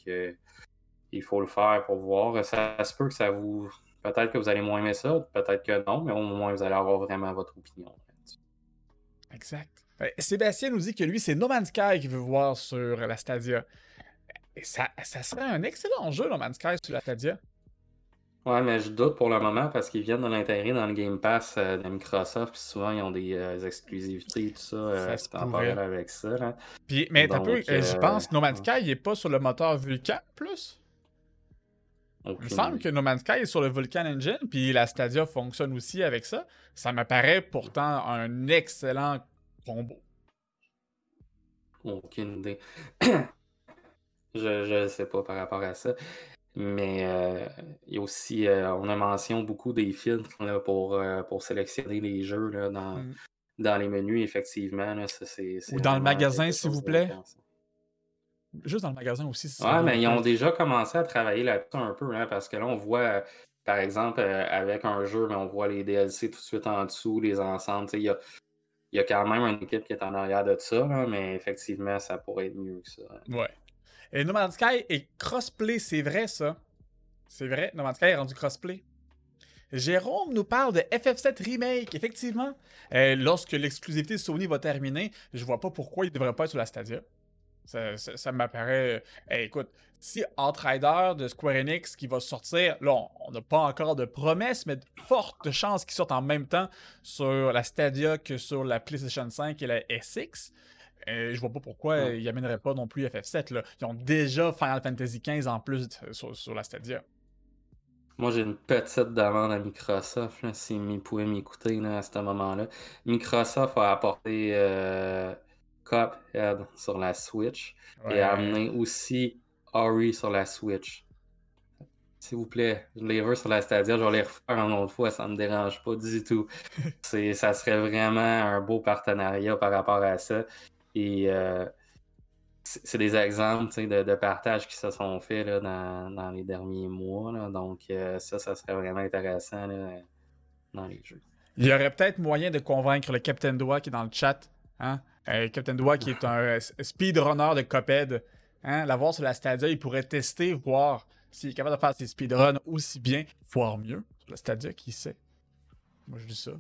il faut le faire pour voir. Ça, se peut que ça vous. Peut-être que vous allez moins aimer ça, peut-être que non, mais au moins vous allez avoir vraiment votre opinion. Exact. Euh, Sébastien nous dit que lui, c'est No Man's Sky qu'il veut voir sur la Stadia. ça, ça serait un excellent jeu, No Man's Sky, sur la Stadia. Ouais, mais je doute pour le moment parce qu'ils viennent de l'intégrer dans le Game Pass euh, de Microsoft, puis souvent ils ont des euh, exclusivités et tout ça, ça temporaire avec ça. Puis, mais t'as peu, je pense, No Man's Sky, il est pas sur le moteur Vulkan plus? Il me semble que No Man's Sky est sur le Vulkan Engine, puis la Stadia fonctionne aussi avec ça. Ça me paraît pourtant un excellent combo. Aucune idée. je ne sais pas par rapport à ça. Mais euh, il y a aussi, euh, on a mentionné beaucoup des filtres pour, euh, pour sélectionner les jeux là, dans, mm. dans les menus, effectivement. Là, Ou dans le magasin, s'il vous plaît? Juste dans le magasin aussi. Ouais, mais ils ont déjà commencé à travailler là-dessus un peu, hein, parce que là, on voit, par exemple, avec un jeu, mais on voit les DLC tout de suite en dessous, les ensembles. Il y a, y a quand même une équipe qui est en arrière de ça, mais effectivement, ça pourrait être mieux que ça. Hein. Ouais. Et No Man's Sky est crossplay, c'est vrai ça. C'est vrai, No Sky est rendu crossplay. Jérôme nous parle de FF7 Remake. Effectivement, euh, lorsque l'exclusivité Sony va terminer, je vois pas pourquoi il ne devrait pas être sur la Stadia. Ça, m'apparaît. Euh, écoute, si Outrider de Square Enix qui va sortir, là, on n'a pas encore de promesses, mais de fortes chances qu'il sorte en même temps sur la Stadia que sur la PlayStation 5 et la SX. Euh, je vois pas pourquoi ils n'amèneraient pas non plus FF7. Là. Ils ont déjà Final Fantasy XV en plus sur, la Stadia. Moi, j'ai une petite demande à Microsoft, s'ils pouvaient m'écouter à ce moment-là. Microsoft a apporté euh, Cuphead sur la Switch et a amené aussi Ori sur la Switch. S'il vous plaît, je les veux sur la Stadia, je vais les refaire une autre fois, ça me dérange pas du tout. ça serait vraiment un beau partenariat par rapport à ça. Et euh, c'est des exemples de, de, partage qui se sont faits là, dans, les derniers mois. Donc, euh, ça, ça serait vraiment intéressant dans les jeux. Il y aurait peut-être moyen de convaincre le Captain Doigt qui est dans le chat. Hein? Euh, Captain Doigt qui est un speedrunner de Coped. Hein? L'avoir sur la Stadia, il pourrait tester, voir s'il est capable de faire ses speedruns aussi bien, voire mieux. Sur la Stadia, qui sait? Moi, je dis ça.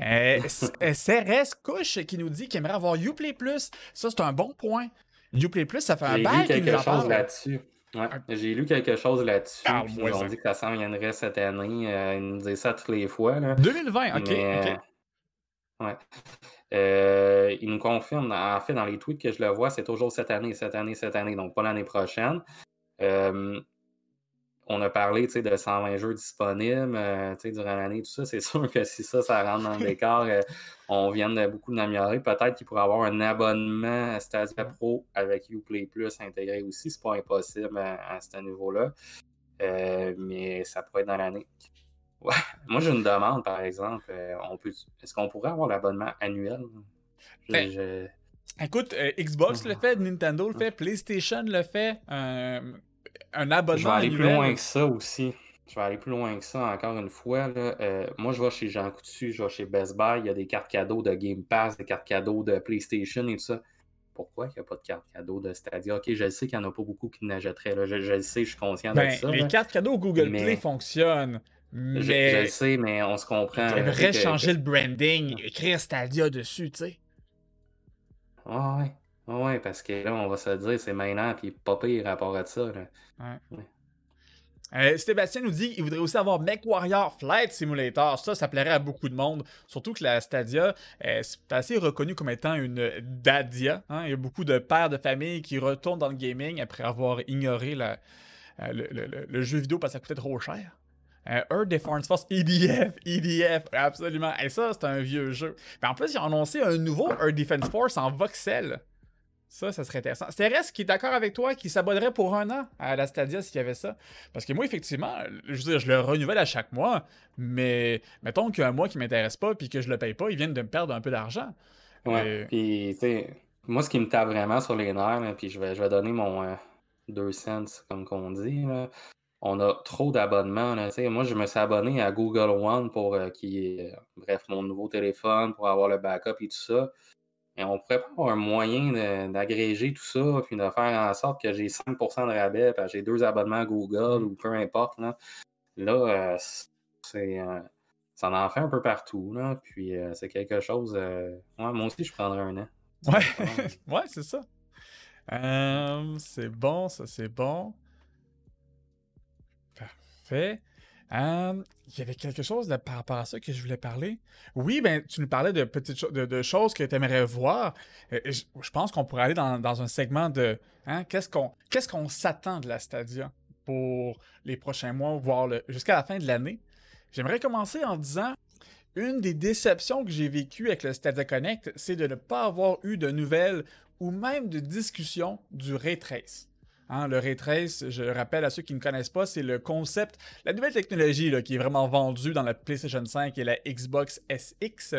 Euh, CRS Couche qui nous dit qu'il aimerait avoir Uplay Plus. Ça, c'est un bon point. Uplay Plus, ça fait un bail qu'il quelque chose là-dessus. Ouais, j'ai lu quelque chose là-dessus. Ils ont dit que ça s'en viendrait cette année. Euh, ils nous disent ça toutes les fois. Là. 2020, ok. Ouais. Euh, il nous confirme, en fait, dans les tweets que je le vois, c'est toujours cette année, cette année, cette année, donc pas l'année prochaine. Euh, on a parlé de 120 jeux disponibles euh, durant l'année, tout ça. C'est sûr que si ça, ça rentre dans le décor, euh, on vient de beaucoup d'améliorer. Peut-être qu'il pourrait avoir un abonnement à Stadia Pro avec Uplay Plus intégré aussi. C'est pas impossible à, ce niveau-là. Euh, mais ça pourrait être dans l'année. Ouais. Moi, j'ai une demande, par exemple. on peut, est-ce qu'on pourrait avoir l'abonnement annuel? Ben, écoute, Xbox le fait, Nintendo le fait, PlayStation le fait un abonnement. Je vais aller plus loin que ça aussi. Je vais aller plus loin que ça encore une fois. Euh, moi, je vais chez Jean Coutu, je vais chez Best Buy, il y a des cartes cadeaux de Game Pass, des cartes cadeaux de PlayStation et tout ça. Pourquoi il n'y a pas de cartes cadeaux de Stadia? Ok, je sais qu'il n'y en a pas beaucoup qui n'achèteraient. Je, je, le sais, je suis conscient de ben, ça. Les cartes cadeaux Google Play fonctionnent. Mais... Je, le sais, mais on se comprend. Devrait changer le branding, écrire Stadia dessus, tu sais. Ah ouais. Oui, parce que là, on va se dire, c'est maintenant, puis pas pire rapport à ça. Ouais. Euh, Sébastien nous dit qu'il voudrait aussi avoir MechWarrior Flight Simulator. Ça, ça plairait à beaucoup de monde. Surtout que la Stadia, euh, c'est assez reconnu comme étant une Dadia. Hein. Il y a beaucoup de pères de famille qui retournent dans le gaming après avoir ignoré la, euh, le, jeu vidéo parce que ça coûtait trop cher. Earth Defense Force EDF, EDF, absolument. Et ça, c'est un vieux jeu. Mais en plus, ils ont annoncé un nouveau Earth Defense Force en voxel. Ça, ça serait intéressant. Reste qui est d'accord avec toi, qui s'abonnerait pour un an à la Stadia s'il y avait ça. Parce que moi, effectivement, je veux dire, je le renouvelle à chaque mois, mais mettons qu'il y a un mois qui m'intéresse pas puis que je le paye pas, ils viennent de me perdre un peu d'argent. Ouais. Puis, tu sais, moi, ce qui me tape vraiment sur les nerfs, puis je vais, je vais donner mon 2 euh, cents, comme qu'on dit, on a trop d'abonnements. Moi, je me suis abonné à Google One pour qui bref, mon nouveau téléphone, pour avoir le backup et tout ça. On pourrait pas avoir un moyen d'agréger tout ça, puis de faire en sorte que j'ai 5% de rabais, puis j'ai deux abonnements à Google ou peu importe. Là, là c'est ça en fait un peu partout. Là, puis c'est quelque chose. moi aussi, je prendrais un an. Ouais, ouais c'est ça. c'est bon, ça c'est bon. Parfait. Il y avait quelque chose par rapport à ça que je voulais parler. Oui, ben tu nous parlais de petites choses, que tu aimerais voir. je, pense qu'on pourrait aller dans, un segment de hein, qu'est-ce qu'on qu'est-ce qu'on s'attend de la Stadia pour les prochains mois, voire jusqu'à la fin de l'année? J'aimerais commencer en disant une des déceptions que j'ai vécues avec le Stadia Connect, c'est de ne pas avoir eu de nouvelles ou même de discussions du Ray Trace. Hein, le Ray Trace, je rappelle à ceux qui ne connaissent pas, c'est le concept, la nouvelle technologie qui est vraiment vendue dans la PlayStation 5 et la Xbox SX,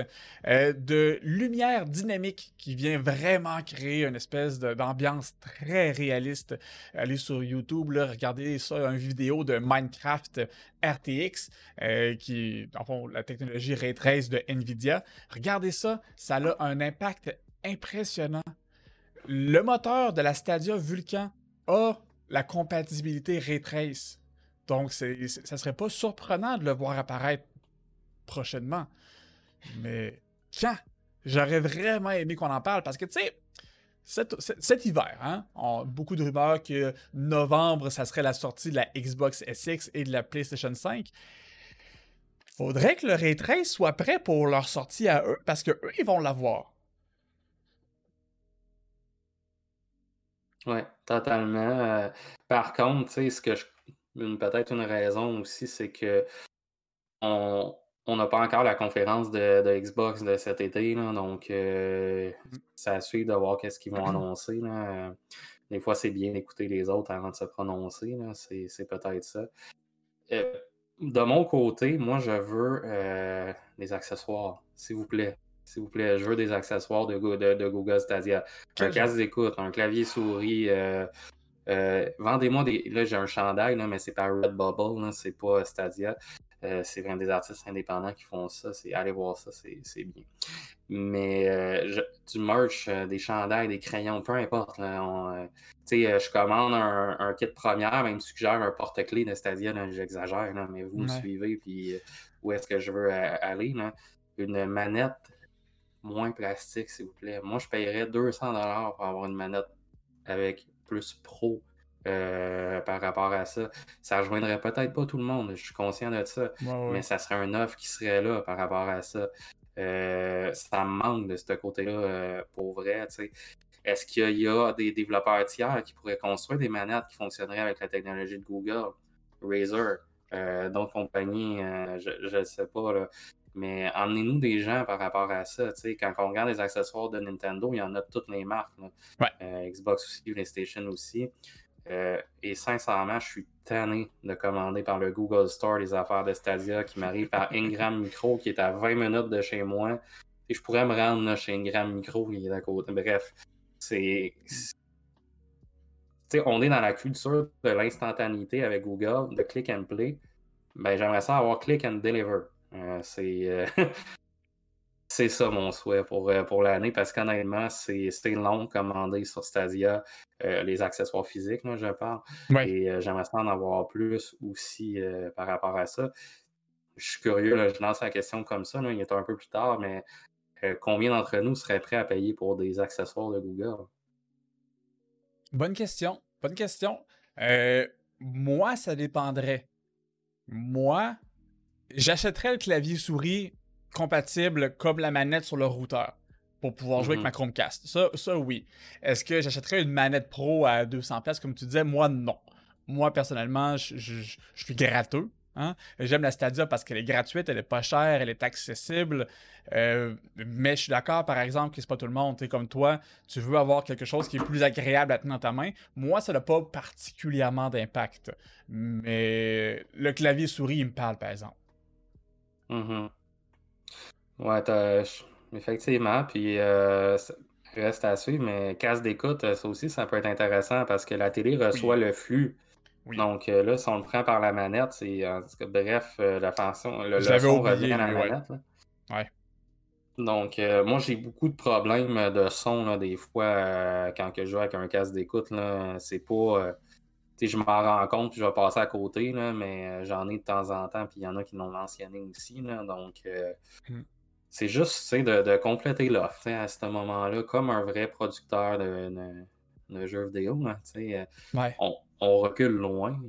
euh, de lumière dynamique qui vient vraiment créer une espèce d'ambiance très réaliste. Allez sur YouTube, regardez ça, une vidéo de Minecraft RTX, euh, qui en fond la technologie Ray Trace de Nvidia. Regardez ça, ça a un impact impressionnant. Le moteur de la Stadia Vulcan a la compatibilité Ray Trace. Donc, c'est, ça serait pas surprenant de le voir apparaître prochainement. Mais quand? J'aurais vraiment aimé qu'on en parle parce que, tu sais, cet, hiver, hein, beaucoup de rumeurs que novembre, ça serait la sortie de la Xbox SX et de la PlayStation 5. Faudrait que le Ray Trace soit prêt pour leur sortie à eux parce que eux, ils vont l'avoir. Oui, totalement. Euh, par contre, tu sais, ce que je peut-être une raison aussi, c'est que on n'a pas encore la conférence de, Xbox de cet été, donc euh, ça suit de voir qu'est-ce qu'ils vont annoncer. Des fois, c'est bien d'écouter les autres avant de se prononcer, c'est peut-être ça. Euh, de mon côté, moi, je veux des accessoires, s'il vous plaît s'il vous plaît. Je veux des accessoires de, de, Google Stadia. Un casque d'écoute, un clavier souris. Euh, euh, vendez-moi des. Là, j'ai un chandail, là, mais c'est pas Redbubble, c'est pas Stadia. Euh, c'est vraiment des artistes indépendants qui font ça. C'est allez voir ça, c'est bien. Mais du merch, des chandails, des crayons, peu importe. Là, je commande un, kit première, même suggère un porte-clés de Stadia, j'exagère, mais vous me suivez, puis où est-ce que je veux aller. Là. Une manette moins plastique, s'il vous plaît. Moi, je paierais 200 dollars pour avoir une manette avec plus pro euh, par rapport à ça. Ça rejoindrait peut-être pas tout le monde, je suis conscient de ça, mais ça serait un offre qui serait là par rapport à ça. Euh, ça manque de ce côté-là euh, pour vrai. Est-ce qu'il y, a des développeurs tiers qui pourraient construire des manettes qui fonctionneraient avec la technologie de Google, Razer, d'autres compagnies, je ne sais pas. Là. Mais emmenez-nous des gens par rapport à ça. Quand on regarde les accessoires de Nintendo, il y en a de toutes les marques. Euh, Xbox aussi, PlayStation aussi. Euh, et sincèrement, je suis tanné de commander par le Google Store les affaires de Stadia qui m'arrivent par Ingram Micro qui est à 20 minutes de chez moi. Et je pourrais me rendre chez Ingram Micro qui est à côté. Bref, c'est. on est dans la culture de l'instantanéité avec Google, de click and play. Ben, j'aimerais ça avoir click and deliver. Euh, c'est euh, c'est ça mon souhait pour, euh, pour l'année parce qu'honnêtement, c'est long commander sur Stadia les accessoires physiques, moi je parle. Et j'aimerais ça en avoir plus aussi par rapport à ça. Je suis curieux, je lance la question comme ça, il est un peu plus tard, mais combien d'entre nous seraient prêts à payer pour des accessoires de Google? Bonne question. Bonne question. moi, ça dépendrait. Moi, j'achèterais le clavier souris compatible comme la manette sur le routeur pour pouvoir jouer avec mhm. ma Chromecast. Ça, ça oui. Est-ce que j'achèterais une manette pro à 200$ comme tu disais? Moi, non. Moi, personnellement, je, suis gratteux. Hein. J'aime la Stadia parce qu'elle est gratuite, elle est pas chère, elle est accessible. Euh, mais je suis d'accord, par exemple, que c'est pas tout le monde. Es comme toi, tu veux avoir quelque chose qui est plus agréable à tenir dans ta main. Moi, ça n'a pas particulièrement d'impact. Mais le clavier souris, il me parle, par exemple. Mhm. Ouais, effectivement. Puis euh, reste à suivre, mais casse d'écoute, ça aussi, ça peut être intéressant parce que la télé reçoit le flux Donc là, si on le prend par la manette, c'est bref, la façon, le, son revient à la manette. Ouais. Donc, moi, j'ai beaucoup de problèmes de son, des fois, quand je joue avec un casque d'écoute. C'est pas je m'en rends compte, puis je vais passer à côté, là, mais euh, j'en ai de temps en temps, puis il y en a qui l'ont mentionné aussi. Là, donc, euh, hmm. c'est juste de, de compléter l'offre à ce moment-là, comme un vrai producteur de, de, jeux vidéo. Euh, on, on, recule loin,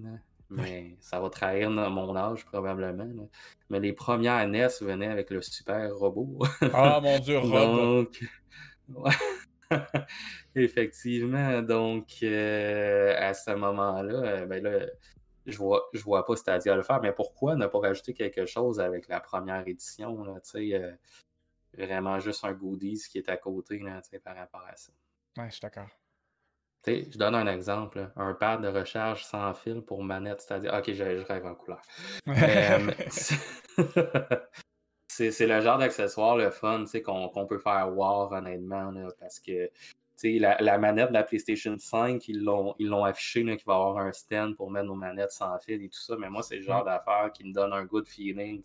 mais ça va trahir mon âge probablement. Mais les premières NES venaient avec le super robot. Ah mon dieu, robot! Effectivement. Donc, euh, à ce moment-là, euh, ben là, je vois, je vois pas Stadia le faire, mais pourquoi ne pas rajouter quelque chose avec la première édition, là, euh, vraiment juste un goodies qui est à côté là, par rapport à ça? Ouais, je suis d'accord. je donne un exemple, un pad de recharge sans fil pour manette, c'est-à-dire, ok, je, rêve en couleur. c'est le genre d'accessoire, le fun, qu'on peut faire voir, honnêtement, parce que la, la, manette de la PlayStation 5, ils l'ont affiché qu'il va y avoir un stand pour mettre nos manettes sans fil et tout ça. Mais moi, c'est le genre d'affaire qui me donne un good feeling.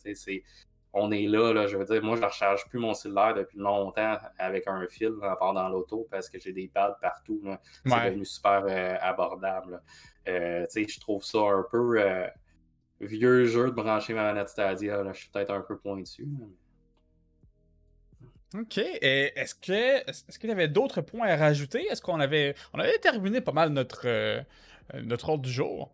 On est là, là, je veux dire, moi, je ne recharge plus mon cellulaire depuis longtemps avec un fil, à part dans l'auto, parce que j'ai des pads partout. C'est devenu super euh, abordable. Euh, je trouve ça un peu euh, vieux jeu de brancher ma manette Stadia. Je suis peut-être un peu pointu. OK. Est-ce que est-ce qu'il y avait d'autres points à rajouter? Est-ce qu'on avait. On avait terminé pas mal notre, euh, notre ordre du jour?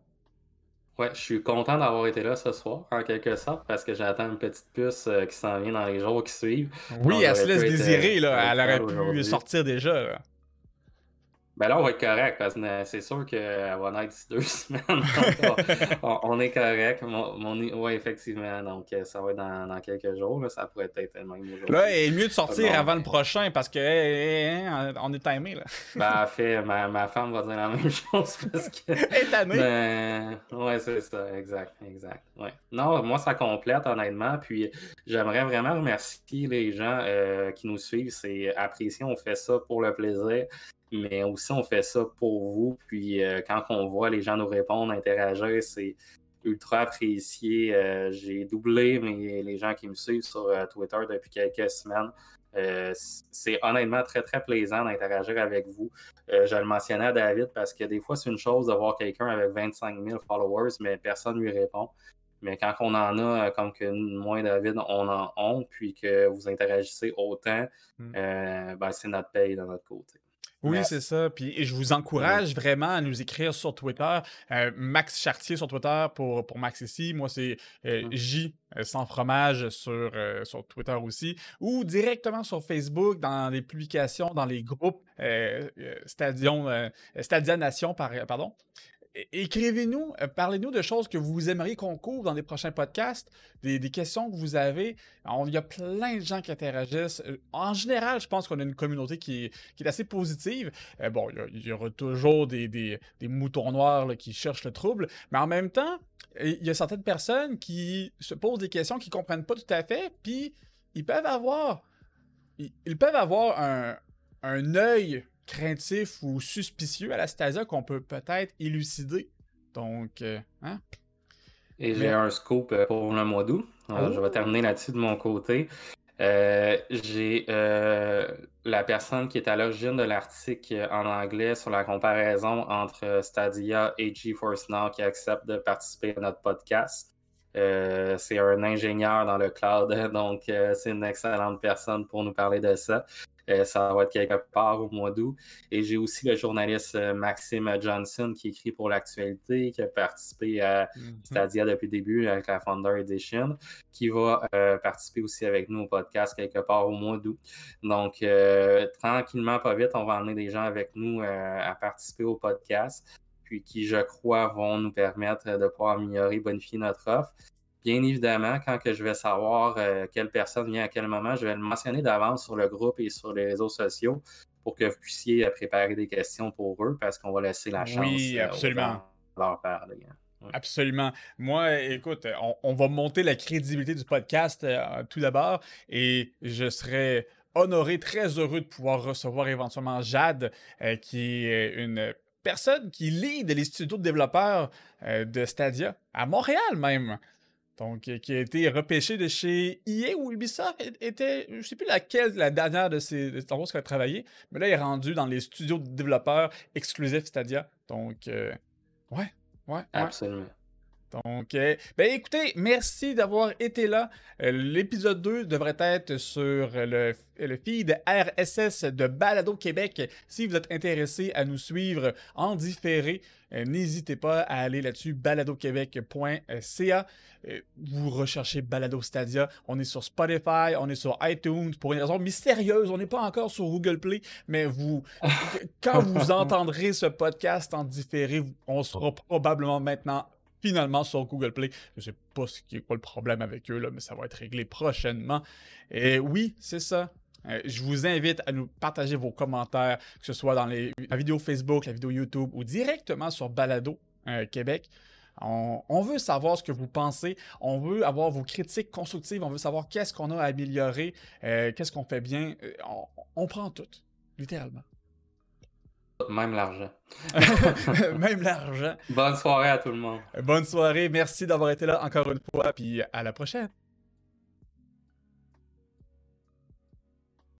Ouais, je suis content d'avoir été là ce soir, en quelque sorte, parce que j'attends une petite puce euh, qui s'en vient dans les jours qui suivent. Oui, elle se laisse désirer, euh, là. Elle aurait pu sortir déjà. Ben là, on va être correct parce que c'est sûr qu'elle va naître d'ici deux semaines. on, est correct. Oui, effectivement. Donc, euh, ça va être dans, quelques jours. Là. Ça pourrait être même aujourd'hui. Là, il est mieux de sortir avant le prochain parce que hein, on est timé. Là. ben, en fait, ma, ma, femme va dire la même chose parce que. Elle est ben, ouais, c'est ça. Exact. Exact. Ouais. Non, moi, ça complète, honnêtement. Puis, j'aimerais vraiment remercier les gens euh, qui nous suivent. C'est apprécié. On fait ça pour le plaisir mais aussi on fait ça pour vous. Puis euh, quand on voit les gens nous répondre, interagir, c'est ultra apprécié. Euh, j'ai doublé mais les gens qui me suivent sur euh, Twitter depuis quelques semaines. c'est honnêtement très très plaisant d'interagir avec vous. je le mentionnais à David parce que des fois c'est une chose de voir quelqu'un avec 25 000 followers, mais personne ne lui répond. Mais quand on en a, comme que moi David, on en a, puis que vous interagissez autant, mm. ben, c'est notre paye de notre côté. Oui, c'est ça. Puis je vous encourage vraiment à nous écrire sur Twitter. Euh, Max Chartier sur Twitter pour, pour Max ici. Moi, c'est euh, mmh. J euh, sans fromage sur, sur Twitter aussi. Ou directement sur Facebook, dans les publications, dans les groupes Stadion, Stadia Nation, pardon écrivez-nous, euh, parlez-nous de choses que vous aimeriez qu'on couvre dans les prochains podcasts, des, questions que vous avez. il y a plein de gens qui interagissent. Euh, en général, je pense qu'on a une communauté qui est, assez positive. Euh, bon, il y, aura toujours des, moutons noirs qui cherchent le trouble, mais en même temps, il y a certaines personnes qui se posent des questions qu'ils ne comprennent pas tout à fait, puis ils peuvent avoir, ils, peuvent avoir un, un œil craintif ou suspicieux à la Stasia qu'on peut peut-être élucider. Donc, euh, hein? Et j'ai un scoop euh, pour le mois d'août. Je vais oh! terminer là-dessus de mon côté. Euh, j'ai la personne qui est à l'origine de l'article en anglais sur la comparaison entre Stadia et GeForce Now qui accepte de participer à notre podcast. c'est un ingénieur dans le cloud, donc c'est une excellente personne pour nous parler de ça. Euh, ça va être quelque part au mois d'août. Et j'ai aussi le journaliste euh, Maxime Johnson qui écrit pour l'actualité, qui a participé à mhm. Stadia depuis le début avec la Founder Edition, qui va euh, participer aussi avec nous au podcast quelque part au mois d'août. Donc, tranquillement, pas vite, on va emmener des gens avec nous à participer au podcast puis qui, je crois, vont nous permettre de pouvoir améliorer, bonifier notre offre. Bien évidemment, quand que je vais savoir euh, quelle personne vient à quel moment, je vais le mentionner d'avance sur le groupe et sur les réseaux sociaux pour que vous puissiez euh, préparer des questions pour eux parce qu'on va laisser la chance oui, euh, absolument. leur parler. Hein. Absolument. Moi, écoute, on, va monter la crédibilité du podcast tout d'abord et je serais honoré, très heureux de pouvoir recevoir éventuellement Jade, qui est une personne qui lead les studios de développeurs de Stadia, à Montréal même. Donc, qui a été repêché de chez EA ou Ubisoft était, je ne sais plus laquelle, la dernière de ces endroits qu'il a travaillé, mais là, il est rendu dans les studios de développeurs exclusifs Stadia. Donc, ouais, ouais, ouais. Absolument. Donc, euh, ben écoutez, merci d'avoir été là. Euh, l'épisode 2 devrait être sur le, le, feed RSS de Balado Québec. Si vous êtes intéressé à nous suivre en différé, euh, n'hésitez pas à aller là-dessus, baladoquebec.ca. vous recherchez Balado Stadia. On est sur Spotify, on est sur iTunes. Pour une raison mystérieuse, on n'est pas encore sur Google Play, mais vous, quand vous entendrez ce podcast en différé, on sera probablement maintenant finalement sur Google Play. Je ne sais pas ce qui est quoi le problème avec eux, là, mais ça va être réglé prochainement. Et oui, c'est ça. Euh, je vous invite à nous partager vos commentaires, que ce soit dans la vidéo Facebook, la vidéo YouTube ou directement sur Balado euh, Québec. On, veut savoir ce que vous pensez. On veut avoir vos critiques constructives. On veut savoir qu'est-ce qu'on a à améliorer, euh, qu'est-ce qu'on fait bien. On prend tout, littéralement. Même l'argent. Même l'argent. Bonne soirée à tout le monde. Bonne soirée. Merci d'avoir été là encore une fois. Puis à la prochaine.